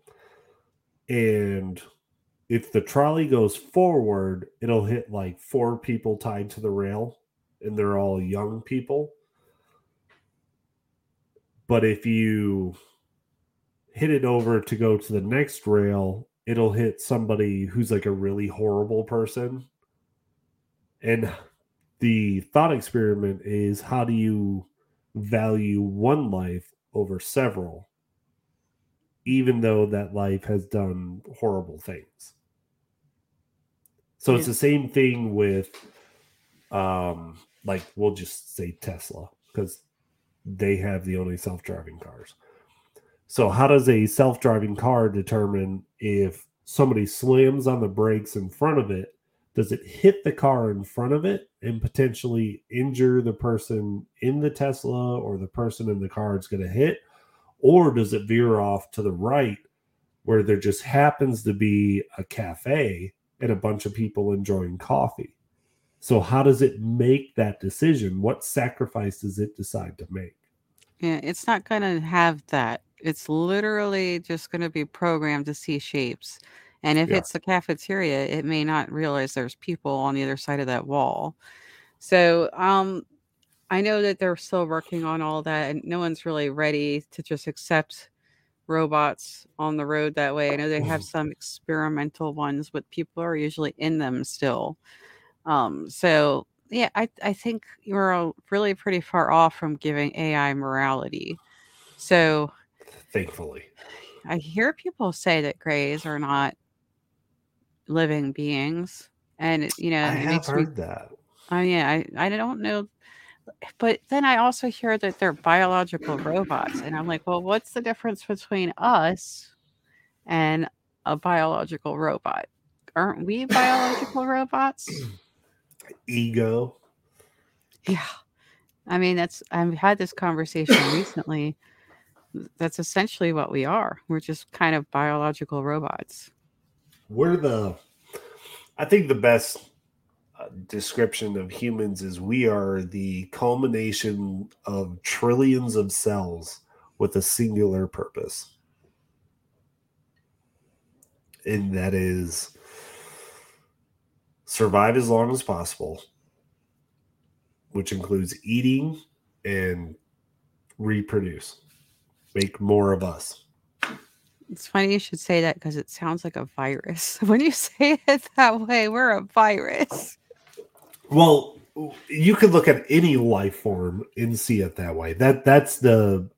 And if the trolley goes forward it'll hit like four people tied to the rail and they're all young people. But if you hit it over to go to the next rail it'll hit somebody who's like a really horrible person. And the thought experiment is how do you value one life over several even though that life has done horrible things? So it's the same thing with um like we'll just say tesla because they have the only self-driving cars. So how does a self-driving car determine if somebody slams on the brakes in front of it does it hit the car in front of it and potentially injure the person in the Tesla or the person in the car it's going to hit? Or does it veer off to the right where there just happens to be a cafe and a bunch of people enjoying coffee? So, how does it make that decision? What sacrifice does it decide to make? yeah it's not going to have that it's literally just going to be programmed to see shapes and if Yeah. it's the cafeteria it may not realize there's people on the other side of that wall. So um i know that they're still working on all that and no one's really ready to just accept robots on the road that way. I know they have some experimental ones but people are usually in them still. Um so yeah i i think you're really pretty far off from giving ai morality. So Thankfully. I hear people say that grays are not living beings, and it- you know, I have makes me. heard that. Oh yeah, I I don't know, but then I also hear that they're biological robots, and I'm like, well, what's the difference between us and a biological robot? Aren't we biological robots? Ego. Yeah. I mean, that's I've had this conversation recently. That's essentially what we are. We're just kind of biological robots. We're the i think the best uh, description of humans is we are the culmination of trillions of cells with a singular purpose. And that is survive as long as possible which includes eating and reproduce. Make more of us It's funny you should say that because it sounds like a virus. When you say it that way, we're a virus. Well, you could look at any life form and see it that way. That that's the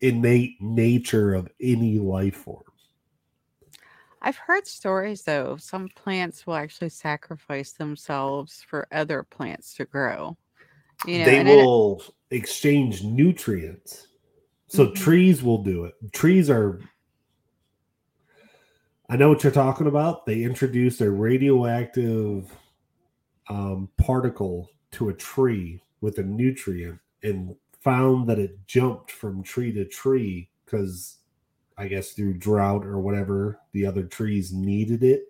innate nature of any life form. I've heard stories though. Some plants will actually sacrifice themselves for other plants to grow. You know, they will exchange nutrients. So Mhm. trees will do it. Trees are I know what you're talking about. They introduced a radioactive um, particle to a tree with a nutrient and found that it jumped from tree to tree because I guess through drought or whatever, the other trees needed it.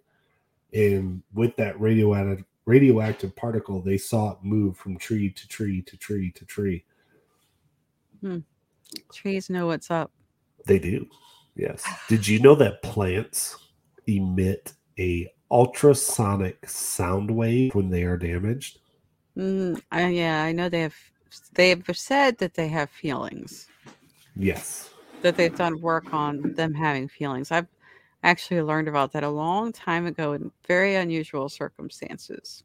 And with that radioactive radioactive particle, they saw it move from tree to tree to tree to tree. Hmm. Trees know what's up. They do. Yes. Did you know that plants emit a ultrasonic sound wave when they are damaged? Mm, I, yeah, I know they have. They've said that they have feelings. Yes. That they've done work on them having feelings. I've actually learned about that a long time ago in very unusual circumstances.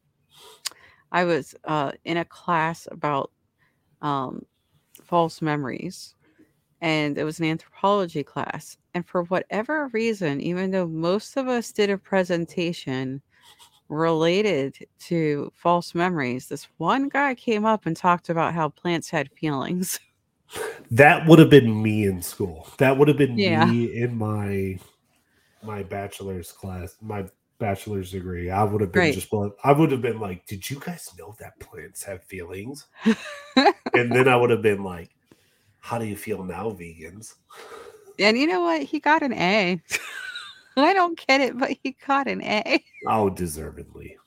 I was uh, in a class about um, false memories, and it was an anthropology class. And for whatever reason, even though most of us did a presentation related to false memories, this one guy came up and talked about how plants had feelings. That would have been me in school. That would have been Yeah. me in my my bachelor's class, my bachelor's degree. I would have been Right. just. I would have been like, "Did you guys know that plants have feelings?" and then I would have been like, "How do you feel now, vegans?" And you know what? He got an A. I don't get it, but he got an A. Oh, deservedly,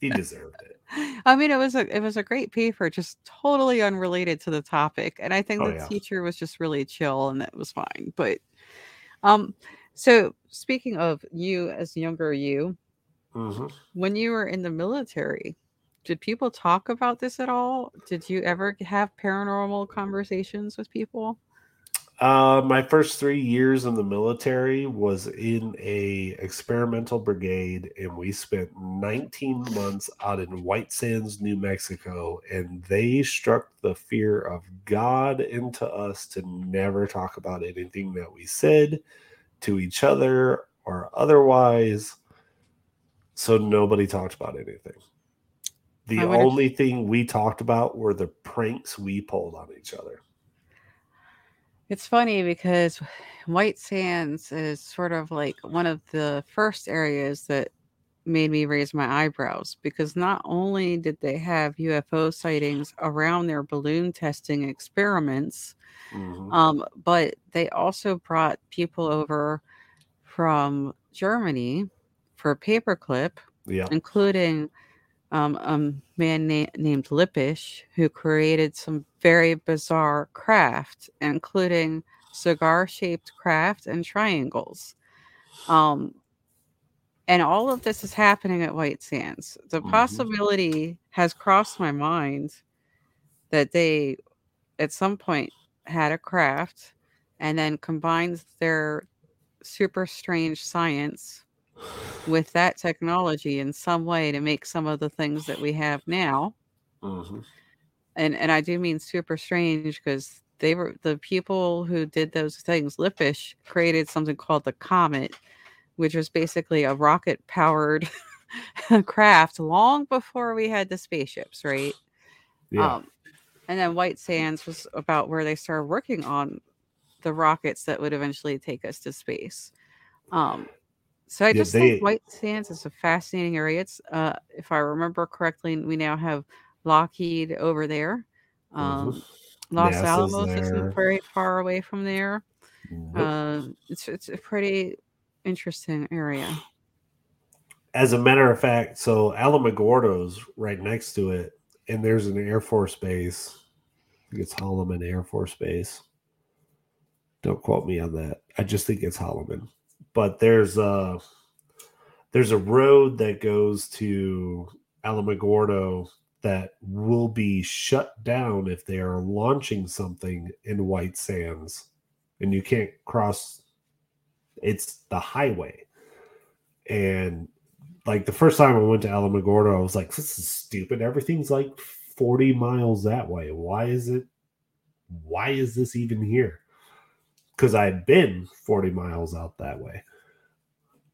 he deserved it. I mean, it was a it was a great paper, just totally unrelated to the topic. And I think Oh, the yeah. teacher was just really chill and that was fine. But um so speaking of you as younger you, hmm when you were in the military, did people talk about this at all? Did you ever have paranormal conversations with people? Uh, my first three years in the military was in a experimental brigade, and we spent 19 months out in White Sands, New Mexico, and they struck the fear of God into us to never talk about anything that we said to each other or otherwise. So nobody talked about anything. The I wonder if- only thing we talked about were the pranks we pulled on each other. It's funny because White Sands is sort of like one of the first areas that made me raise my eyebrows because not only did they have UFO sightings around their balloon testing experiments, Mhm. um, but they also brought people over from Germany for a paperclip Yeah. including um, a man na- named Lippisch, who created some very bizarre craft, including cigar shaped craft and triangles. Um, and all of this is happening at White Sands. The Mhm. possibility has crossed my mind that they, at some point, had a craft and then combined their super strange science with that technology in some way to make some of the things that we have now. Mhm. And and I do mean super strange because they were the people who did those things. Lippisch created something called the Comet, which was basically a rocket powered craft long before we had the spaceships, right? Yeah. Um, and then White Sands was about where they started working on the rockets that would eventually take us to space. Um, so I Yeah, just they- think White Sands is a fascinating area. It's, uh, if I remember correctly, we now have Lockheed over there. Um, Mhm. Los NASA's Alamos there. isn't very far away from there. Uh, it's it's a pretty interesting area. As a matter of fact, so Alamogordo's right next to it, and there's an Air Force base. I think it's Holloman Air Force Base. Don't quote me on that. I just think it's Holloman. But there's a there's a road that goes to Alamogordo that will be shut down if they are launching something in White Sands, and you can't cross. It's the highway, and like the first time I went to Alamogordo, I was like, "This is stupid. Everything's like forty miles that way. Why is it? Why is this even here?" Because I had been forty miles out that way,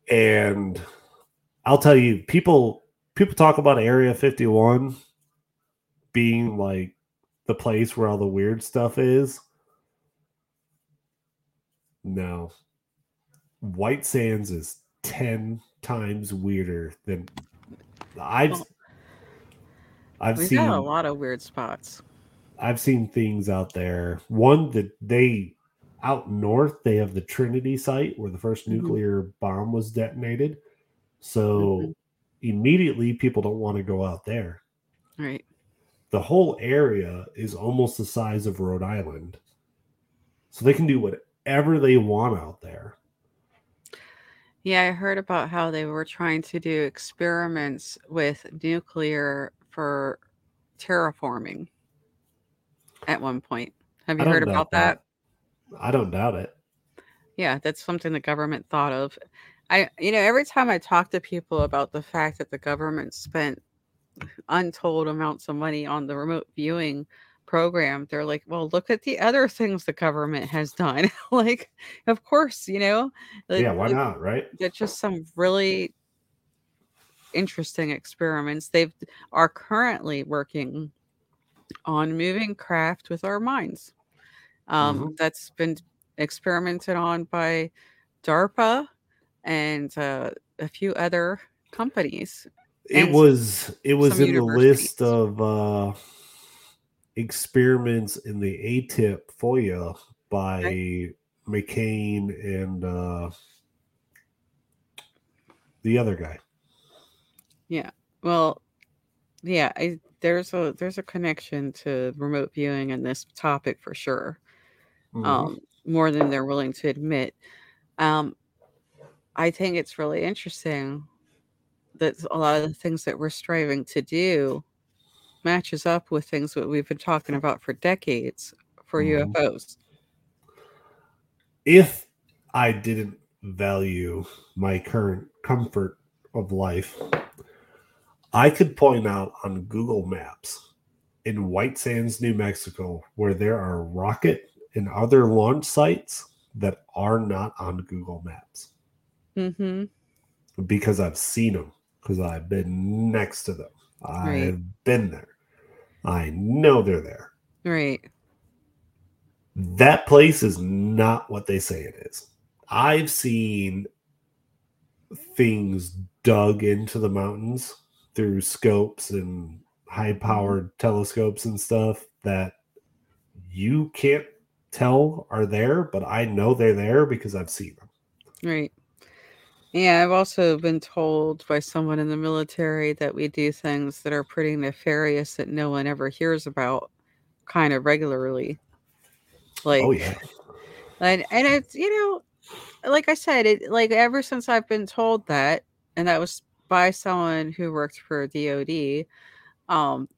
and I'll tell you, people people talk about Area Fifty One being like the place where all the weird stuff is. No, White Sands is 10 times weirder than I've I've We've seen got a lot of weird spots. I've seen things out there. One that they out north they have the Trinity site where the 1st Mhm. nuclear bomb was detonated. So Mhm. immediately people don't want to go out there. Right. The whole area is almost the size of Rhode Island. So they can do whatever they want out there. Yeah, I heard about how they were trying to do experiments with nuclear for terraforming at one point. Have you heard about that? I don't doubt it. Yeah, that's something the government thought of. I, you know, every time I talk to people about the fact that the government spent untold amounts of money on the remote viewing program, they're like, well, look at the other things the government has done. like, of course, you know, like, yeah, why not, right? they're just some really interesting experiments. They've are currently working on moving craft with our minds. Um, That's been experimented on by DARPA and uh, a few other companies. It was it was in the list of uh experiments in the ATIP FOIA by McCain and uh the other guy. Yeah. Well, yeah, I, there's a there's a connection to remote viewing and this topic for sure. Mhm. um, more than they're willing to admit. Um, I think it's really interesting that a lot of the things that we're striving to do matches up with things that we've been talking about for decades for Mhm. UFOs. if I didn't value my current comfort of life, I could point out on Google Maps in White Sands, New Mexico, where there are rocket and other launch sites that are not on Google Maps hmm because I've seen them, because I've been next to them. Right. I've been there. I know they're there. Right. That place is not what they say it is. I've seen things dug into the mountains through scopes and high powered telescopes and stuff that you can't tell are there, but I know they're there because I've seen them. Right. Yeah, I've also been told by someone in the military that we do things that are pretty nefarious that no one ever hears about kind of regularly. Like Oh, yeah. and and it's you know like i said it like ever since i've been told that and that was by someone who worked for dod um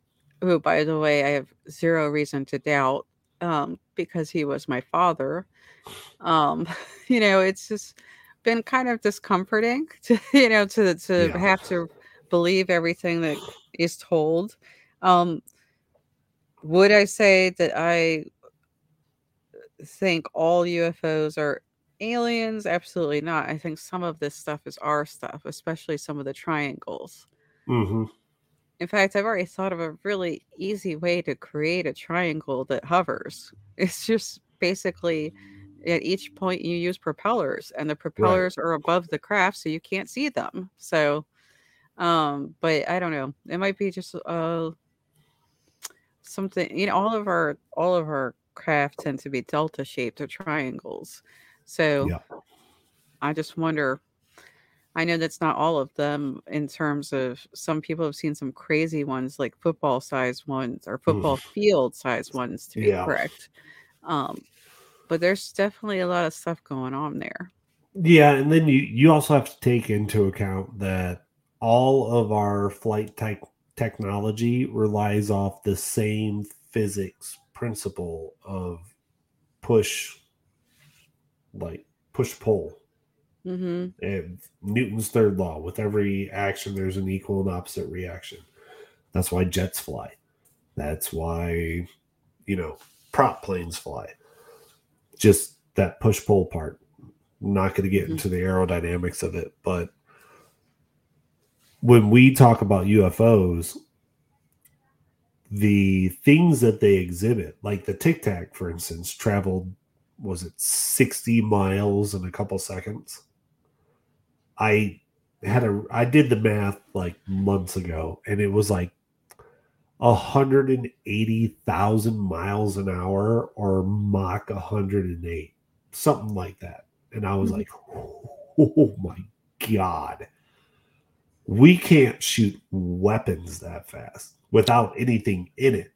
who by the way i have zero reason to doubt um because he was my father um you know it's just been kind of discomforting to you know to to Yeah. have to believe everything that is told um would i say that i think all UFOs are aliens? Absolutely not. I think some of this stuff is our stuff, especially some of the triangles. hmm In fact, I've already thought of a really easy way to create a triangle that hovers. It's just basically at each point you use propellers, and the propellers are above the craft, so you can't see them. So, um, but I don't know. It might be just uh something. You know, all of our all of our craft tend to be delta shaped or triangles. So Yeah. I just wonder. I know that's not all of them in terms of some people have seen some crazy ones like football sized ones or football field sized ones to be Yeah. correct. Um, but there's definitely a lot of stuff going on there. Yeah, and then you you also have to take into account that all of our flight tech technology relies off the same physics principle of push like push pull hmm and Newton's third law with every action there's an equal and opposite reaction. That's why jets fly. That's why you know prop planes fly. Just that push pull part. I'm not going to get Mhm. into the aerodynamics of it, but when we talk about UFOs, the things that they exhibit, like the Tic Tac, for instance, traveled was it 60 miles in a couple seconds? I had a I did the math like months ago, and it was like 180,000 miles an hour or Mach 108. something like that. And I was Mhm. like, oh my God. We can't shoot weapons that fast without anything in it.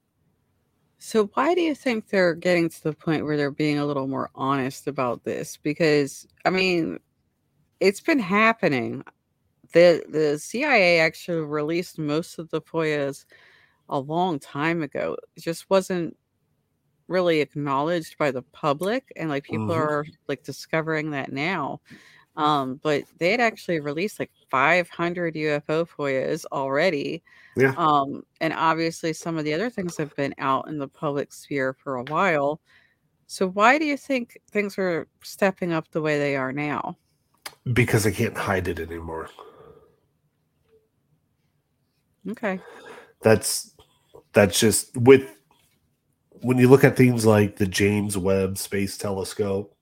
So why do you think they're getting to the point where they're being a little more honest about this? Because I mean, it's been happening. The the CIA actually released most of the FOIAs a long time ago. It just wasn't really acknowledged by the public and like people Mhm. are like discovering that now. Um, but they had actually released like 500 UFO FOIAs already. Yeah. Um, and obviously some of the other things have been out in the public sphere for a while. So why do you think things are stepping up the way they are now? Because they can't hide it anymore. Okay. That's that's just with when you look at things like the James Webb Space Telescope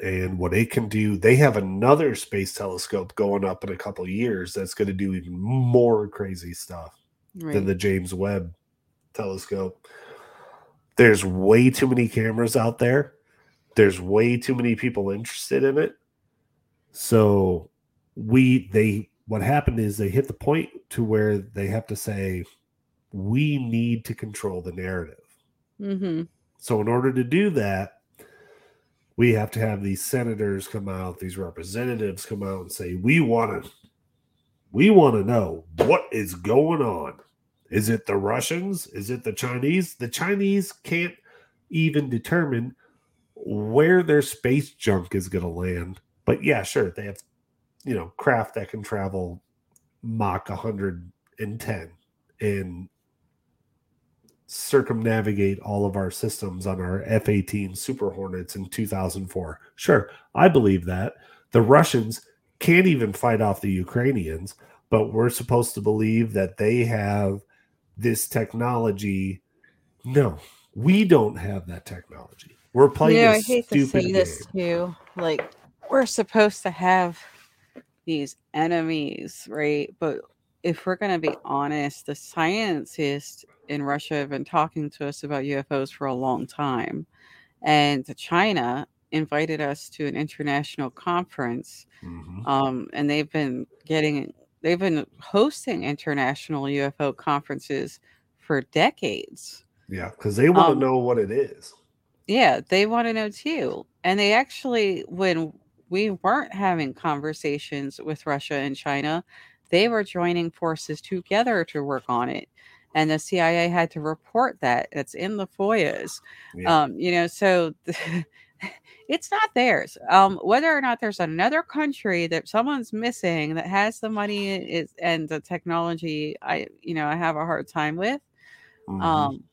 and what it can do, they have another space telescope going up in a couple of years that's going to do even more crazy stuff than the James Webb telescope. There's way too many cameras out there. There's way too many people interested in it. So we they what happened is they hit the point to where they have to say we need to control the narrative. Mm-hmm. So in order to do that, we have to have these senators come out, these representatives come out and say, "We want to, we want to know what is going on. Is it the Russians? Is it the Chinese? The Chinese can't even determine where their space junk is going to land. But yeah, sure, they have, you know, craft that can travel Mach 110 and circumnavigate all of our systems on our F 18 Super Hornets in 2004. Sure, I believe that. The Russians can't even fight off the Ukrainians, but we're supposed to believe that they have this technology. No, we don't have that technology. We're playing Yeah, I hate to say this too. Like we're supposed to have these enemies, right? But if we're going to be honest, the scientists in Russia have been talking to us about UFOs for a long time. And China invited us to an international conference. Mhm. Um, and they've been getting, they've been hosting international UFO conferences for decades. Yeah, because they want to Um, know what it is. Yeah, they want to know too. And they actually, when we weren't having conversations with Russia and China, they were joining forces together to work on it. And the CIA had to report that. It's in the FOIAs. Yeah. Um, you know, so it's not theirs. Um, whether or not there's another country that someone's missing that has the money is and the technology, I you know, I have a hard time with. Mhm. Um,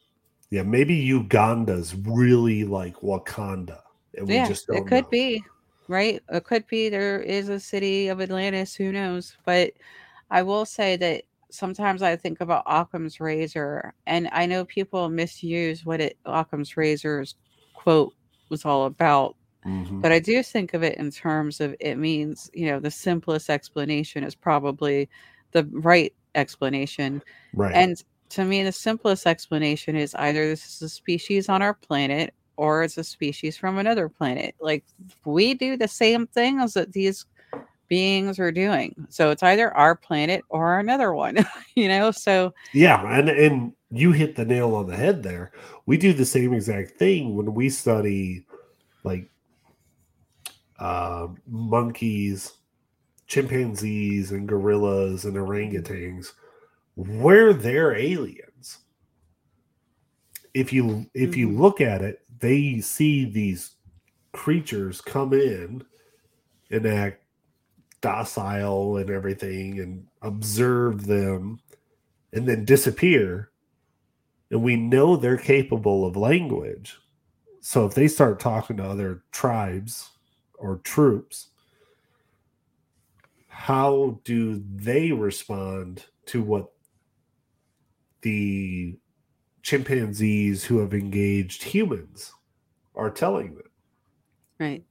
Yeah, maybe Uganda's really like Wakanda. Yeah, it could know. be, right? It could be there is a city of Atlantis, who knows? But I will say that sometimes I think about Occam's razor, and I know people misuse what it Occam's razor's quote was all about, Mhm. but I do think of it in terms of it means, you know, the simplest explanation is probably the right explanation. Right. And to me, the simplest explanation is either this is a species on our planet or it's a species from another planet. Like we do the same things that these beings are doing. So it's either our planet or another one, you know? So yeah, and and you hit the nail on the head there. We do the same exact thing when we study like uh, monkeys, chimpanzees, and gorillas and orangutans. Where they're aliens. If you if you Mhm. look at it, they see these creatures come in and act docile and everything and observe them and then disappear. And we know they're capable of language. So if they start talking to other tribes or troops how do they respond to what the chimpanzees who have engaged humans are telling them Right.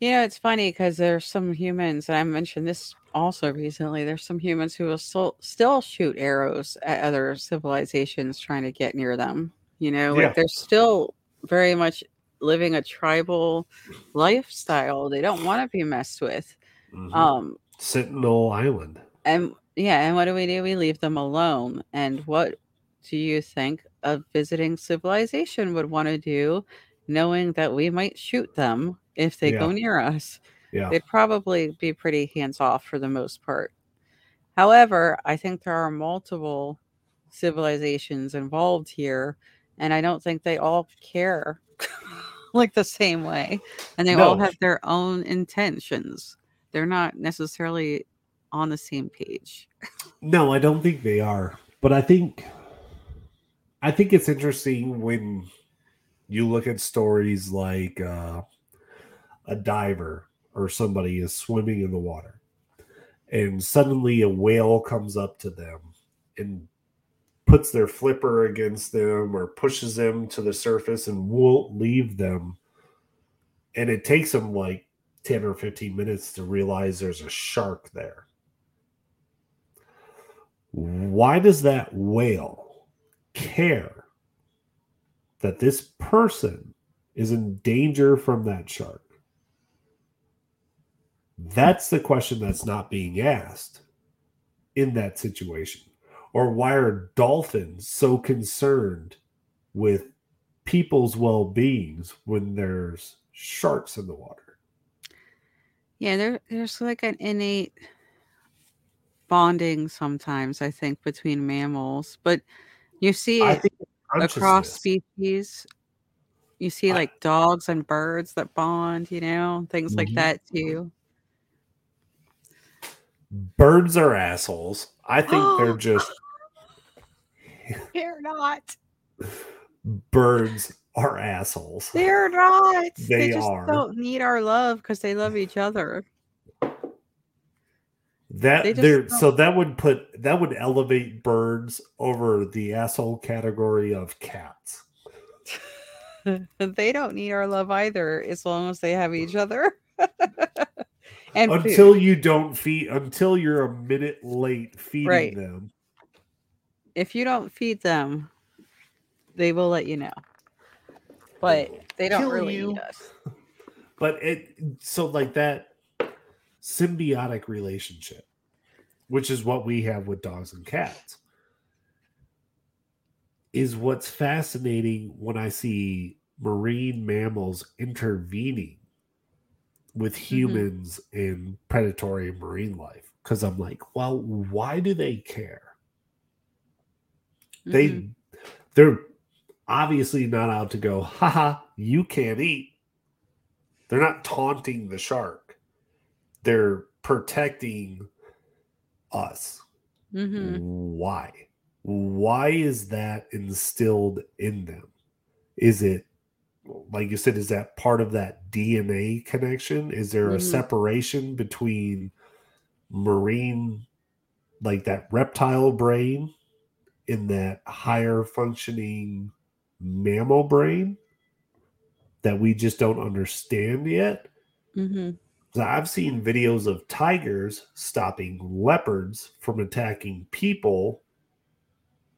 You know, it's funny because there's some humans, and I mentioned this also recently. There's some humans who will still still shoot arrows at other civilizations trying to get near them. You know, Yeah. like they're still very much living a tribal lifestyle. They don't want to be messed with. Mhm. Um, Sentinel Island. and yeah, and what do we do? We leave them alone. And what do you think a visiting civilization would want to do, knowing that we might shoot them if they go near us? Yeah. They'd probably be pretty hands off for the most part. However, I think there are multiple civilizations involved here, and I don't think they all care like the same way. And they all have their own intentions. They're not necessarily on the same page. No, I don't think they are. But I think I think it's interesting when you look at stories like uh, a diver or somebody is swimming in the water and suddenly a whale comes up to them and puts their flipper against them or pushes them to the surface and won't leave them. And it takes them like 10 or 15 minutes to realize there's a shark there. Why does that whale care that this person is in danger from that shark? That's the question that's not being asked in that situation. Or why are dolphins so concerned with people's well beings when there's sharks in the water? Yeah, there, there's like an innate bonding sometimes, I think, between mammals, but you see it across species. You see I- like dogs and birds that bond, you know, things like Mhm. that too. Birds are assholes. I think they're just They're not. birds are assholes. They're not. They just are. don't need our love because they love each other. That They there, don't- so that would put that would elevate birds over the asshole category of cats. they don't need our love either, as long as they have each other. and food. Until you don't feed, until you're a minute late feeding Right. them. if you don't feed them, they will let you know. But they don't Kill really you. need us. But it so like that symbiotic relationship, which is what we have with dogs and cats, is what's fascinating when I see marine mammals intervening with humans in predatory marine life. Because I'm like, well, why do they care? They Mhm. they're obviously not out to go, haha, you can't eat. They're not taunting the shark. They're protecting us. Mhm. Why? Why is that instilled in them? Is it like you said, is that part of that DNA connection? Is there a Mhm. separation between marine, like that reptile brain, in that higher functioning mammal brain that we just don't understand yet? Mhm. I've seen videos of tigers stopping leopards from attacking people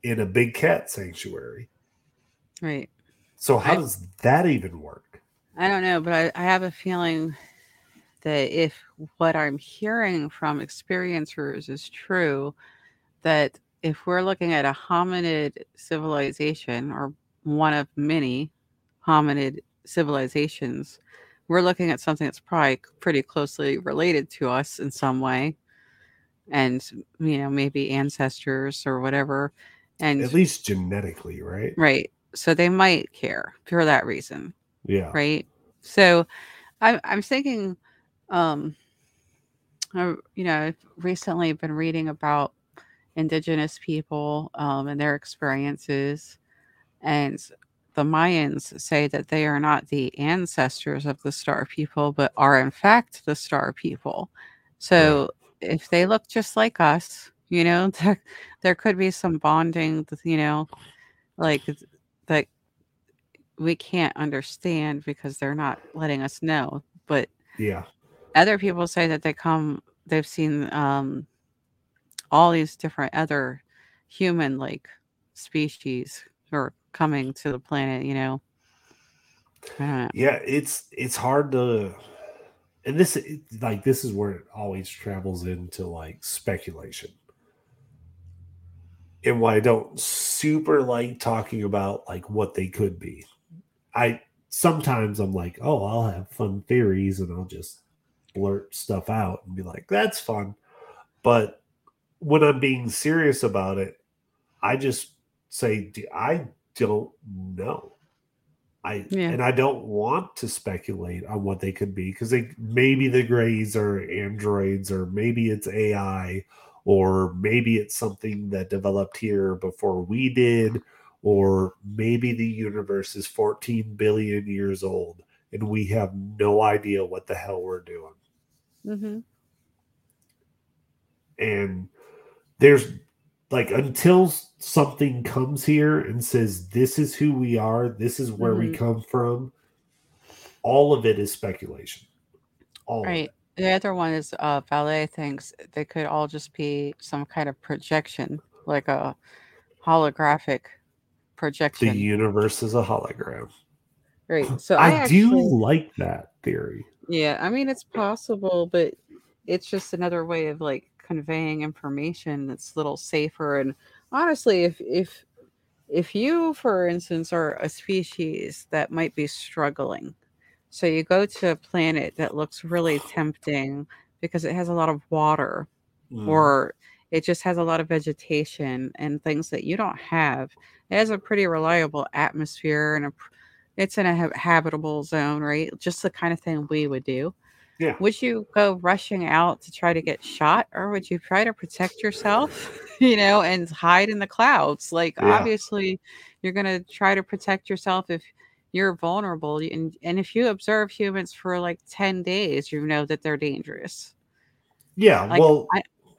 in a big cat sanctuary. Right. So how I- does that even work? I don't know, but I, I have a feeling that if what I'm hearing from experiencers is true, that if we're looking at a hominid civilization or one of many hominid civilizations, we're looking at something that's probably pretty closely related to us in some way. And, you know, maybe ancestors or whatever. And, At least genetically, right? right. So they might care for that reason Yeah. right so i'm i'm thinking um I, you know i've recently been reading about indigenous people um and their experiences and the mayans say that they are not the ancestors of the star people but are in fact the star people so if they look just like us you know there, there could be some bonding you know like that we can't understand because they're not letting us know. But Yeah. other people say that they come, they've seen um, all these different other human like species or coming to the planet, you know. Uh, Yeah, it's it's hard to and this like this is where it always travels into like speculation. And why I don't super like talking about like what they could be. I sometimes I'm like, oh, I'll have fun theories and I'll just blurt stuff out and be like, that's fun. But when I'm being serious about it, I just say, "D- I don't know. I Yeah. and I don't want to speculate on what they could be because they maybe the grays are androids or maybe it's AI or maybe it's something that developed here before we did or maybe the universe is 14 billion years old and we have no idea what the hell we're doing mhm. and there's like until something comes here and says this is who we are this is where we Mhm. come from all of it is speculation all Right. The other one is uh, Vallée thinks they could all just be some kind of projection, like a holographic projection the universe is a hologram Right. So I, i, actually, do like that theory yeah, I mean, it's possible, but it's just another way of like conveying information that's a little safer. And honestly, if if if you, for instance, are a species that might be struggling, so you go to a planet that looks really tempting because it has a lot of water Mm, or it just has a lot of vegetation and things that you don't have. It has a pretty reliable atmosphere and a, it's in a habitable zone, right? Just the kind of thing we would do. Yeah. Would you go rushing out to try to get shot or would you try to protect yourself, you know, and hide in the clouds? Like, Yeah. obviously, you're going to try to protect yourself if you're vulnerable. And, and if you observe humans for like 10 days, you know that they're dangerous. yeah Like, well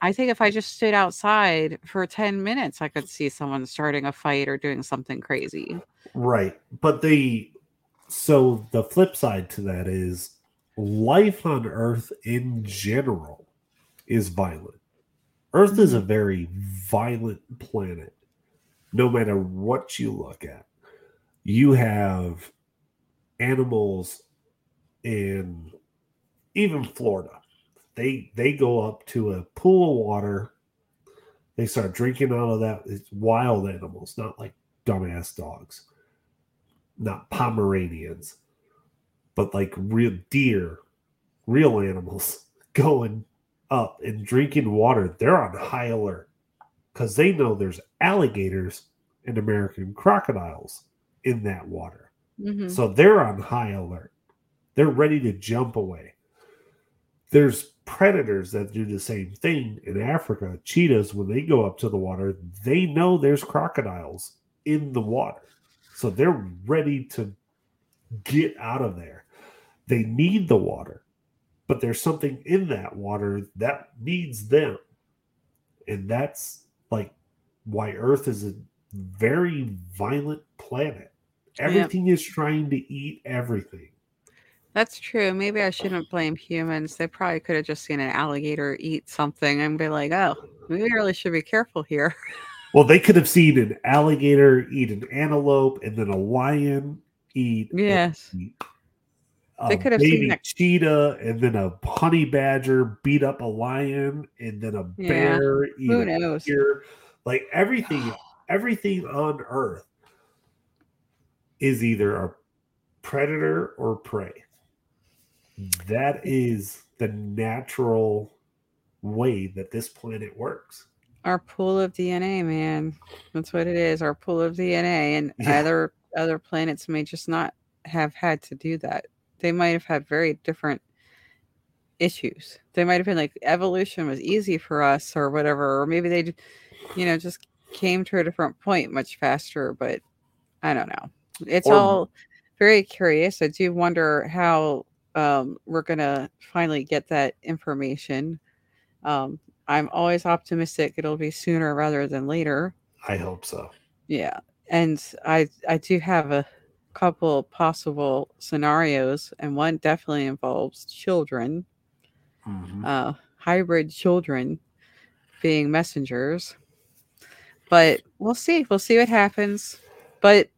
I think if I just stood outside for 10 minutes, I could see someone starting a fight or doing something crazy. Right. But the so the flip side to that is life on Earth in general is violent. Earth is a mm-hmm. very violent planet, no matter what you look at. You have animals in even Florida. They they go up to a pool of water. They start drinking out of that. It's wild animals, not like dumbass dogs not Pomeranians, but like real deer, real animals going up and drinking water. They're on high alert because they know there's alligators and American crocodiles in that water. Mhm. So they're on high alert. They're ready to jump away. There's predators that do the same thing in Africa. Cheetahs, when they go up to the water, they know there's crocodiles in the water. So they're ready to get out of there. They need the water, but there's something in that water that needs them. And that's like why Earth is a very violent planet. Everything is trying to eat everything. That's true. Maybe I shouldn't blame humans. They probably could have just seen an alligator eat something and be like, oh, we really should be careful here. Well, they could have seen an alligator eat an antelope and then a lion eat Yes. They could have seen a cheetah and then a honey badger beat up a lion and then a Yeah. bear Who knows? deer. Like everything, everything on Earth is either a predator or prey. That is the natural way that this planet works. Our pool of DNA, man. That's what it is. Our pool of DNA. And Yeah. other other planets may just not have had to do that. They might have had very different issues. They might have been like evolution was easy for us or whatever, or maybe they, you know, just came to a different point much faster. But I don't know. It's Or- all very curious. I do wonder how um, we're gonna finally get that information. Um, I'm always optimistic it'll be sooner rather than later. I hope so. Yeah, and I I do have a couple possible scenarios, and one definitely involves children, Mhm. uh, hybrid children being messengers. But we'll see. We'll see what happens. But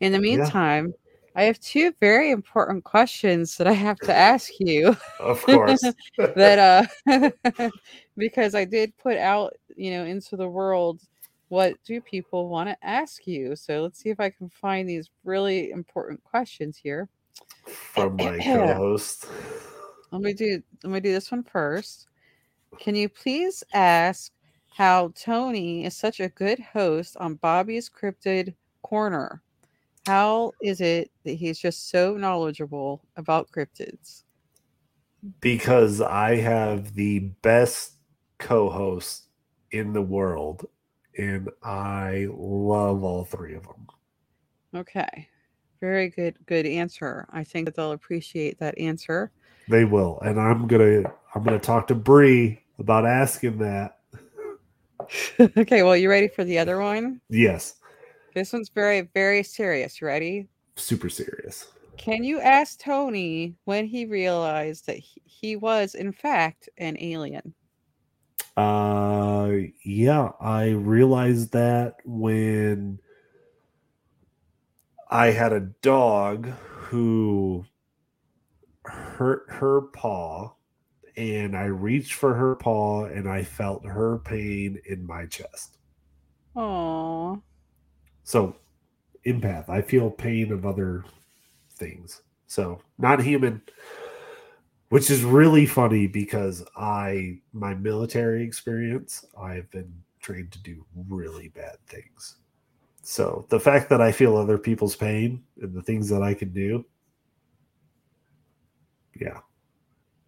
in the Yeah. meantime, I have two very important questions that I have to ask you. Of course. that uh because I did put out, you know, into the world what do people want to ask you? So let's see if I can find these really important questions here. From my co-host. Let me do let me do this one first. Can you please ask how Tony is such a good host on Bobby's Cryptid Corner? How is it that he's just so knowledgeable about cryptids? Because I have the best co-host in the world and I love all three of them. Okay. Very good good answer. I think that they'll appreciate that answer. They will. And I'm gonna I'm gonna talk to Bree about asking that. okay, well you ready for the other one? Yes. This one's very, very serious. You ready? Super serious. Can you ask Tony when he realized that he, he was, in fact, an alien? Uh, yeah, I realized that when I had a dog who hurt her paw, and I reached for her paw and I felt her pain in my chest. Oh. So, empath. I feel pain of other things. So, not human, which is really funny because I, my military experience, I've been trained to do really bad things. So, the fact that I feel other people's pain and the things that I can do, yeah.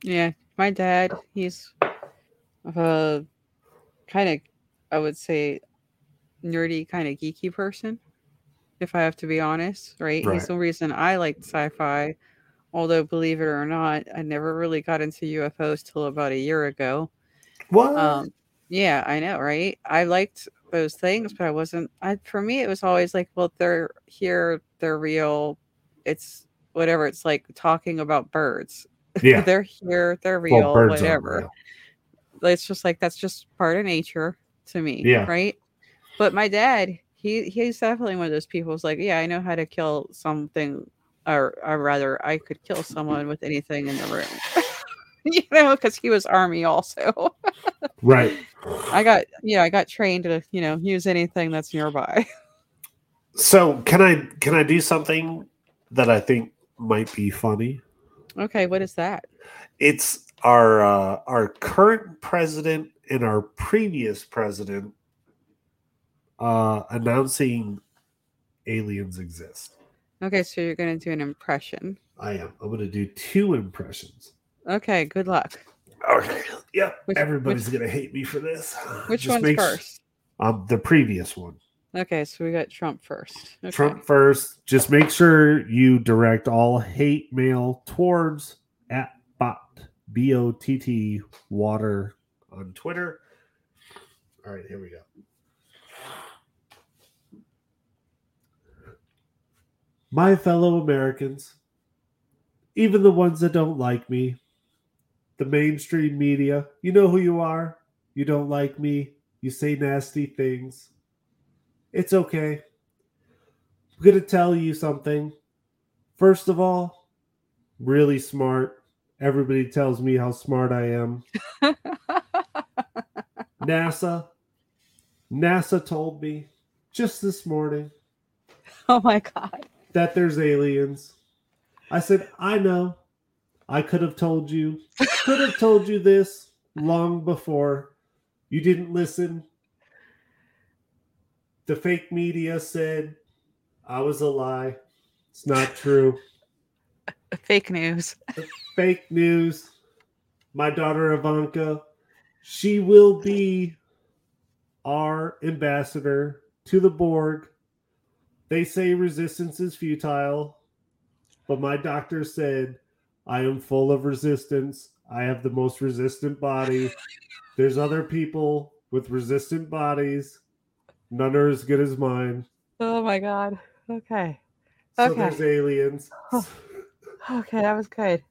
Yeah. My dad, he's a kind of, I would say, nerdy, kind of geeky person, if I have to be honest, right? Right. He's the reason I liked sci-fi. Although, believe it or not, I never really got into UFOs till about a year ago. What? Um, yeah, I know, right? I liked those things, but I wasn't. I for me, it was always like, well, they're here, they're real. It's whatever. It's like talking about birds. yeah. they're here, they're real, aren't whatever real. it's just like that's just part of nature to me Yeah. right but my dad he he's definitely one of those people who's like yeah i know how to kill something or, or rather i could kill someone with anything in the room you know because he was army also Right. i got yeah i got trained to you know use anything that's nearby So, can I can I do something that I think might be funny? okay what is that it's our uh, our current president and our previous president uh, announcing aliens exist. Okay so you're gonna do an impression I am. I'm going to do two impressions. okay good luck Okay. Yep. Which- Everybody's going to hate me for this. which Just one's first Um, the previous one. okay so we got trump first okay. Trump first. Just make sure you direct all hate mail towards at bot b o t t water on Twitter. All right, here we go. My fellow Americans, even the ones that don't like me, the mainstream media, you know who you are. You don't like me. You say nasty things. It's okay. I'm going to tell you something. First of all, really smart. Everybody tells me how smart I am. NASA. NASA told me just this morning oh my god that there's aliens. I said, I know. I could have told you. Could have told you this long before. You didn't listen. The fake media said I was a lie. It's not true. fake news Fake news. My daughter Ivanka, she will be our ambassador to the Borg. They say resistance is futile, but my doctor said I am full of resistance. I have the most resistant body. There's other people with resistant bodies. None are as good as mine. Oh my god. Okay. So Okay. there's aliens. Okay, that was good.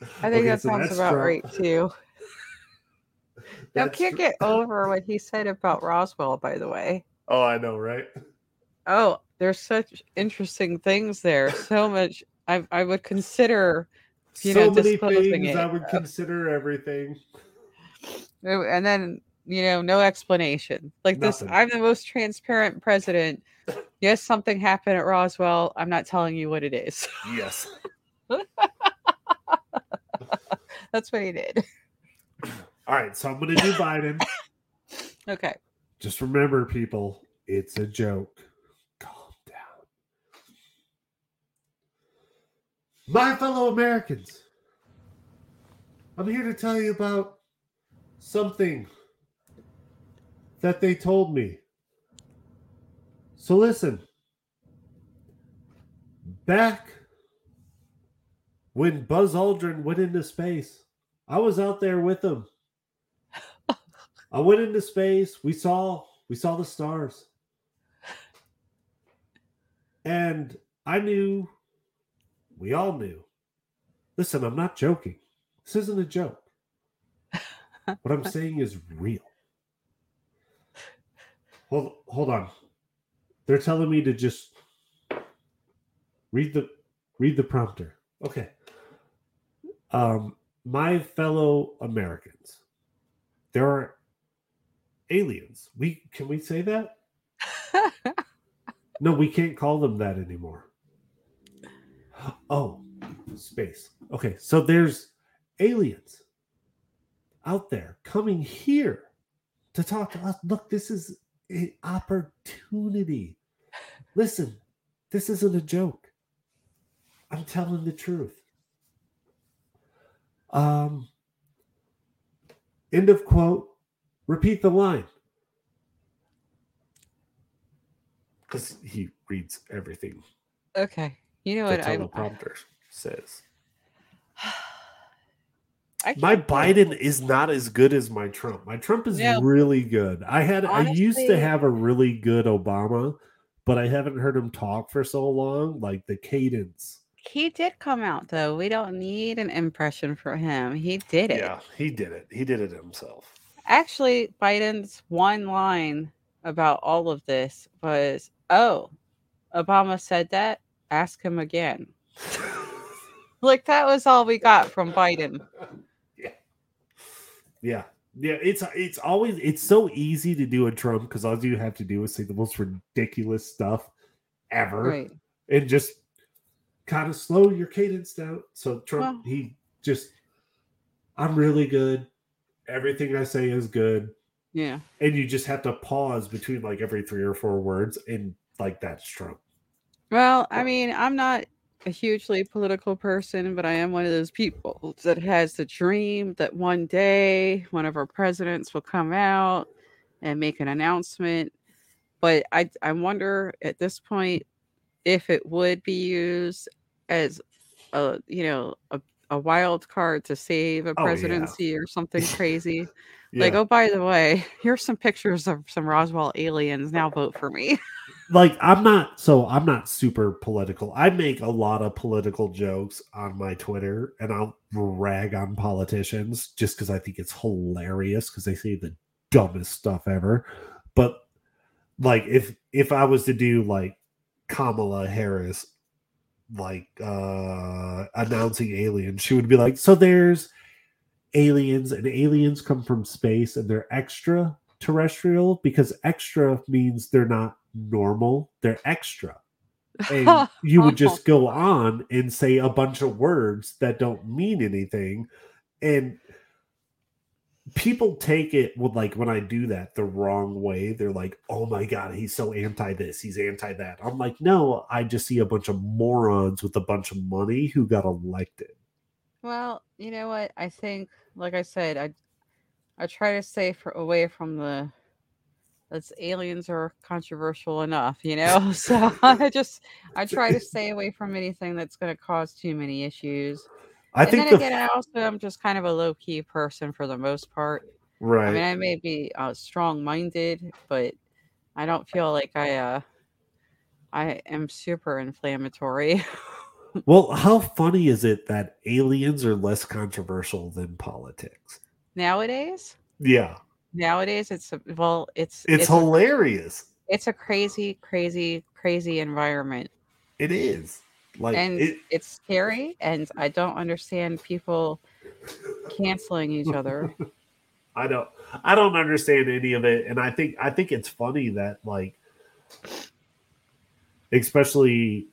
I think Okay, that so sounds about Trump. right too. Now can't get over what he said about Roswell, by the way. Oh, I know, right? Oh, there's such interesting things there. So much I I would consider you so know, many things it. I would consider everything. Oh, and then you know no explanation like this i'm the most transparent president yes something happened at roswell i'm not telling you what it is Yes. that's what he did All right, so I'm gonna do Biden. okay Just remember, people, it's a joke. Calm down. My fellow Americans, I'm here to tell you about something that they told me. So listen. Back when Buzz Aldrin went into space, I was out there with him. I went into space. We saw we saw the stars. And I knew we all knew. Listen, I'm not joking. This isn't a joke. what I'm saying is real. Hold hold on. They're telling me to just read the read the prompter. Okay. Um my fellow Americans. There are aliens. We can we say that? No, we can't call them that anymore. Oh, space. Okay, so there's aliens out there coming here to talk to us. Look, this is an opportunity. Listen, this isn't a joke. I'm telling the truth. Um, end of quote. Repeat the line. Because he reads everything okay you know the what i'm teleprompter says. My can't do it. Biden is not as good as my Trump. My Trump is No. really good. I had I used to have a really good Obama, but I haven't heard him talk for so long. Like the cadence. he did come out though we don't need an impression for him he did it Yeah, he did it. He did it himself. actually biden's one line about all of this was oh obama said that ask him again like that was all we got from biden Yeah. Yeah, it's it's always it's so easy to do a Trump because all you have to do is say the most ridiculous stuff ever right and just kind of slow your cadence down. So Trump Well- he just I'm really good. Everything I say is good. yeah And you just have to pause between like every three or four words and like that's Trump. Well, I mean, I'm not a hugely political person, but I am one of those people that has the dream that one day one of our presidents will come out and make an announcement. But I I wonder at this point if it would be used as a you know a, a wild card to save a Oh, yeah. presidency or something crazy. Like, oh, by the way, here's some pictures of some Roswell aliens. Now vote for me. like I'm not so I'm not super political. I make a lot of political jokes on my Twitter and I'll rag on politicians just because I think it's hilarious because they say the dumbest stuff ever. But like if if I was to do like Kamala Harris like uh announcing aliens, she would be like, so there's aliens and aliens come from space and they're extra terrestrial because extra means they're not normal, they're extra. And you would just go on and say a bunch of words that don't mean anything. And people take it with like when I do that the wrong way. They're like, oh my God, he's so anti this, he's anti that. I'm like, no, I just see a bunch of morons with a bunch of money who got elected. Well, you know what? I think, like I said, I I try to stay for, away from the. That's aliens are controversial enough, you know. So I just I try to stay away from anything that's going to cause too many issues. I and think then the again, I also am just kind of a low key person for the most part. right. I mean, I may be uh, strong minded, but I don't feel like I uh I am super inflammatory. Well, how funny is it that aliens are less controversial than politics? Nowadays, Yeah, nowadays it's well, it's it's, a- hilarious. it's a crazy, crazy, crazy environment. It is. Like and it, it's scary and I don't understand people canceling each other. I don't I don't understand any of it. And I think I think it's funny that like especially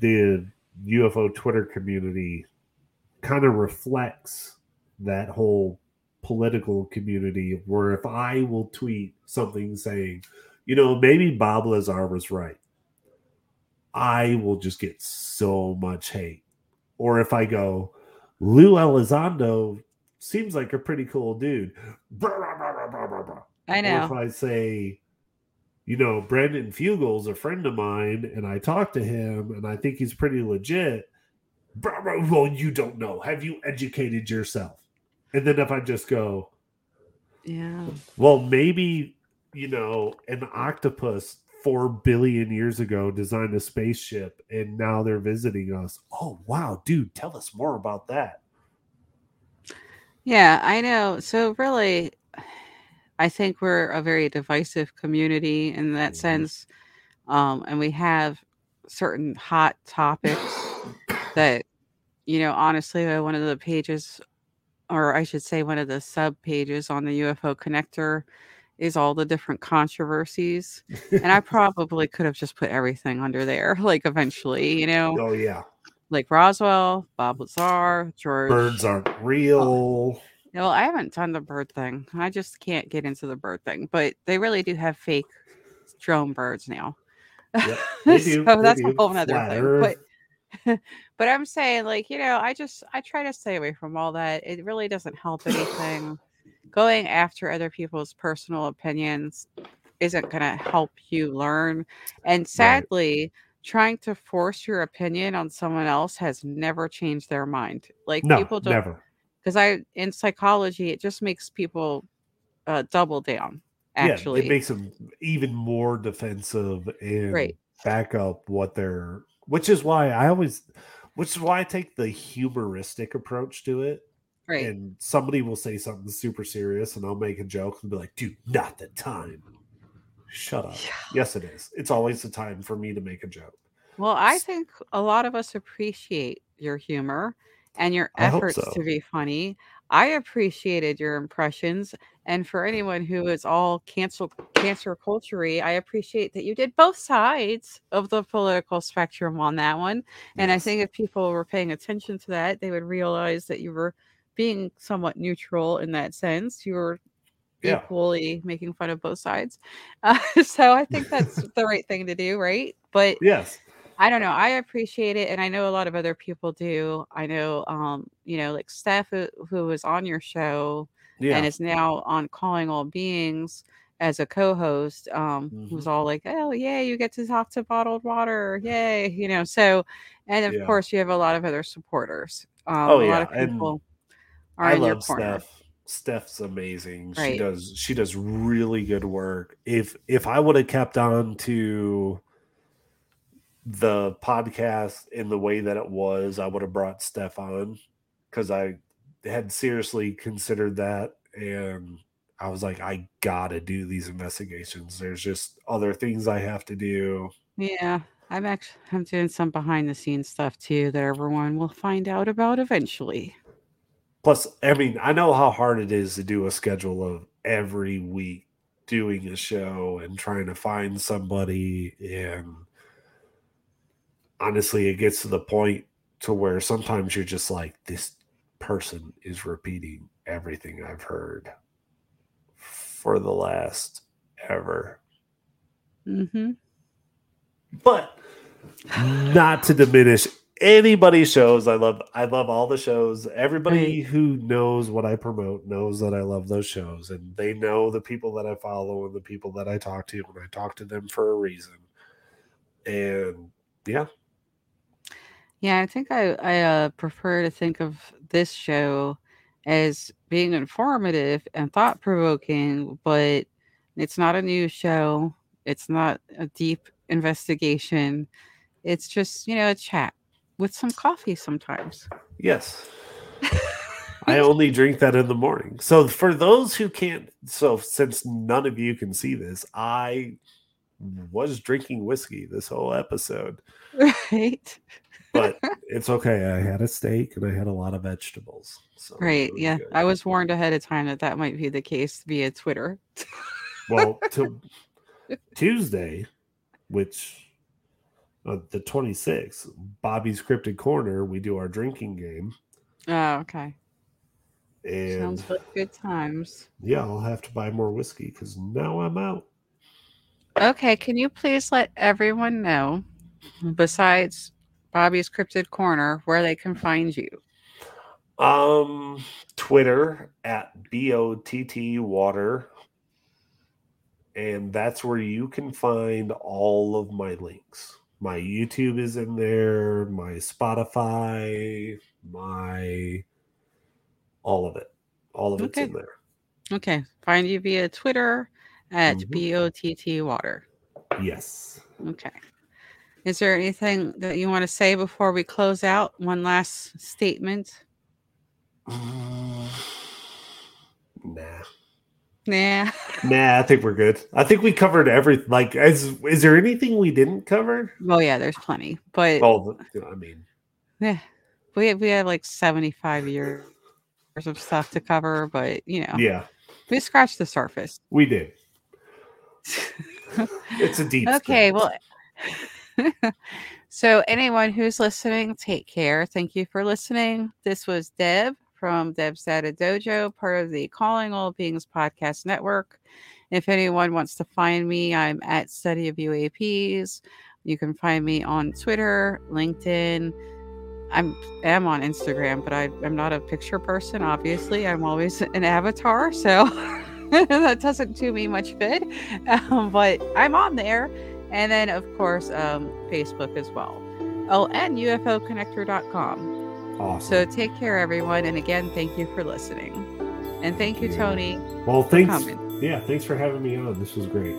the UFO Twitter community kind of reflects that whole political community where if I will tweet something saying, you know, maybe Bob Lazar was right, I will just get so much hate. Or if I go, Lou Elizondo seems like a pretty cool dude. I know. Or if I say, you know, Brandon Fugal's a friend of mine and I talk to him and I think he's pretty legit. Well, you don't know. Have you educated yourself? And then if I just go, yeah, well, maybe, you know, an octopus four billion years ago designed a spaceship and now they're visiting us. Oh, wow, dude, tell us more about that. Yeah, I know. So, really, I think we're a very divisive community in that Mhm. sense. Um, and we have certain hot topics that, you know, honestly, one of the pages, or I should say, one of the sub pages on the UFO connector is all the different controversies. And I probably could have just put everything under there, like eventually, you know, oh, yeah. like Roswell, Bob Lazar, George. Birds aren't oh, real. Well, I haven't done the bird thing. I just can't get into the bird thing, but they really do have fake drone birds now. Yep, they do, so that's a whole nother Flat thing. But but I'm saying, like, you know, I just I try to stay away from all that. It really doesn't help anything. Going after other people's personal opinions isn't going to help you learn. And sadly, trying to force your opinion on someone else has never changed their mind. Like No, people don't never. because I in psychology it just makes people uh, double down. Actually, yeah, it makes them even more defensive and Right. back up what they're. Which is why I always, which is why I take the humoristic approach to it. right? And somebody will say something super serious, and I'll make a joke and be like, "Dude, not the time." Shut up. Yeah. Yes, it is. It's always the time for me to make a joke. Well, I think a lot of us appreciate your humor and your efforts so. to be funny. I appreciated your impressions, and for anyone who is all cancel cancer culture I appreciate that you did both sides of the political spectrum on that one. And I think if people were paying attention to that, they would realize that you were being somewhat neutral in that sense. You were Yeah. equally making fun of both sides. Uh, so I think that's the right thing to do, right? But Yes. I don't know. I appreciate it, and I know a lot of other people do. I know, um, you know, like Steph, who, who was on your show Yeah. and is now on Calling All Beings as a co-host, um, who's Mhm. all like, "Oh, yeah, you get to talk to bottled water, yay!" You know. So, and of Yeah. course, you have a lot of other supporters. Um, Oh, a yeah, lot of and people are I in your love corner. Steph. Steph's amazing. She does she does really good work. If if I would have kept on to the podcast in the way that it was, I would have brought Steph on because I had seriously considered that and I was like, I gotta do these investigations. There's just other things I have to do. Yeah, I'm actually I'm doing some behind the scenes stuff too that everyone will find out about eventually. Plus, I mean, I know how hard it is to do a schedule of every week doing a show and trying to find somebody. And honestly, it gets to the point to where sometimes you're just like, this person is repeating everything I've heard for the last ever. Mm-hmm. But not to diminish anybody's shows. I love I love all the shows. Everybody who knows what I promote knows that I love those shows and they know the people that I follow and the people that I talk to and I talk to them for a reason. And yeah, Yeah, I think I I uh, prefer to think of this show as being informative and thought provoking, but it's not a news show. It's not a deep investigation. It's just you know a chat with some coffee sometimes. yes. I only drink that in the morning. So for those who can't so since none of you can see this, I was drinking whiskey this whole episode, Right. But it's okay. I had a steak and I had a lot of vegetables. So Right. Yeah. good. I was warned ahead of time that that might be the case via Twitter. well to Tuesday, which uh, the 26th, Bobby's Cryptid Corner, we do our drinking game. Oh, okay. And Sounds like good times. yeah, I'll have to buy more whiskey because now I'm out. Okay. Can you please let everyone know, besides Bobby's Cryptid Corner, where they can find you? Um, Twitter at BOTT Water. And that's where you can find all of my links. My YouTube is in there, my Spotify, my all of it. All of it's Okay. in there. Okay. Find you via Twitter at Mhm. BOTT Water. Yes. Okay. Is there anything that you want to say before we close out? One last statement? Mm, Nah. Nah. Nah, I think we're good. I think we covered everything. Like, is is there anything we didn't cover? Well, yeah, there's plenty, but Well, I mean, yeah, we we have like 75 years of stuff to cover, but you know, yeah, we scratched the surface. we did. It's a deep. okay, well, so anyone who's listening, take care. Thank you for listening. This was Deb from Deb's Data Dojo, part of the Calling All Beings podcast network. If anyone wants to find me, I'm at Study of UAPs. You can find me on Twitter, LinkedIn. I'm am on Instagram, but I, I'm not a picture person. Obviously, I'm always an avatar, so that doesn't do me much good. Um, but I'm on there, and then of course um, Facebook as well. Oh, and UFOconnector.com. awesome. So take care, everyone, and again, thank you for listening, and thank you, Tony. well, thanks. Yeah, thanks for having me on. This was great.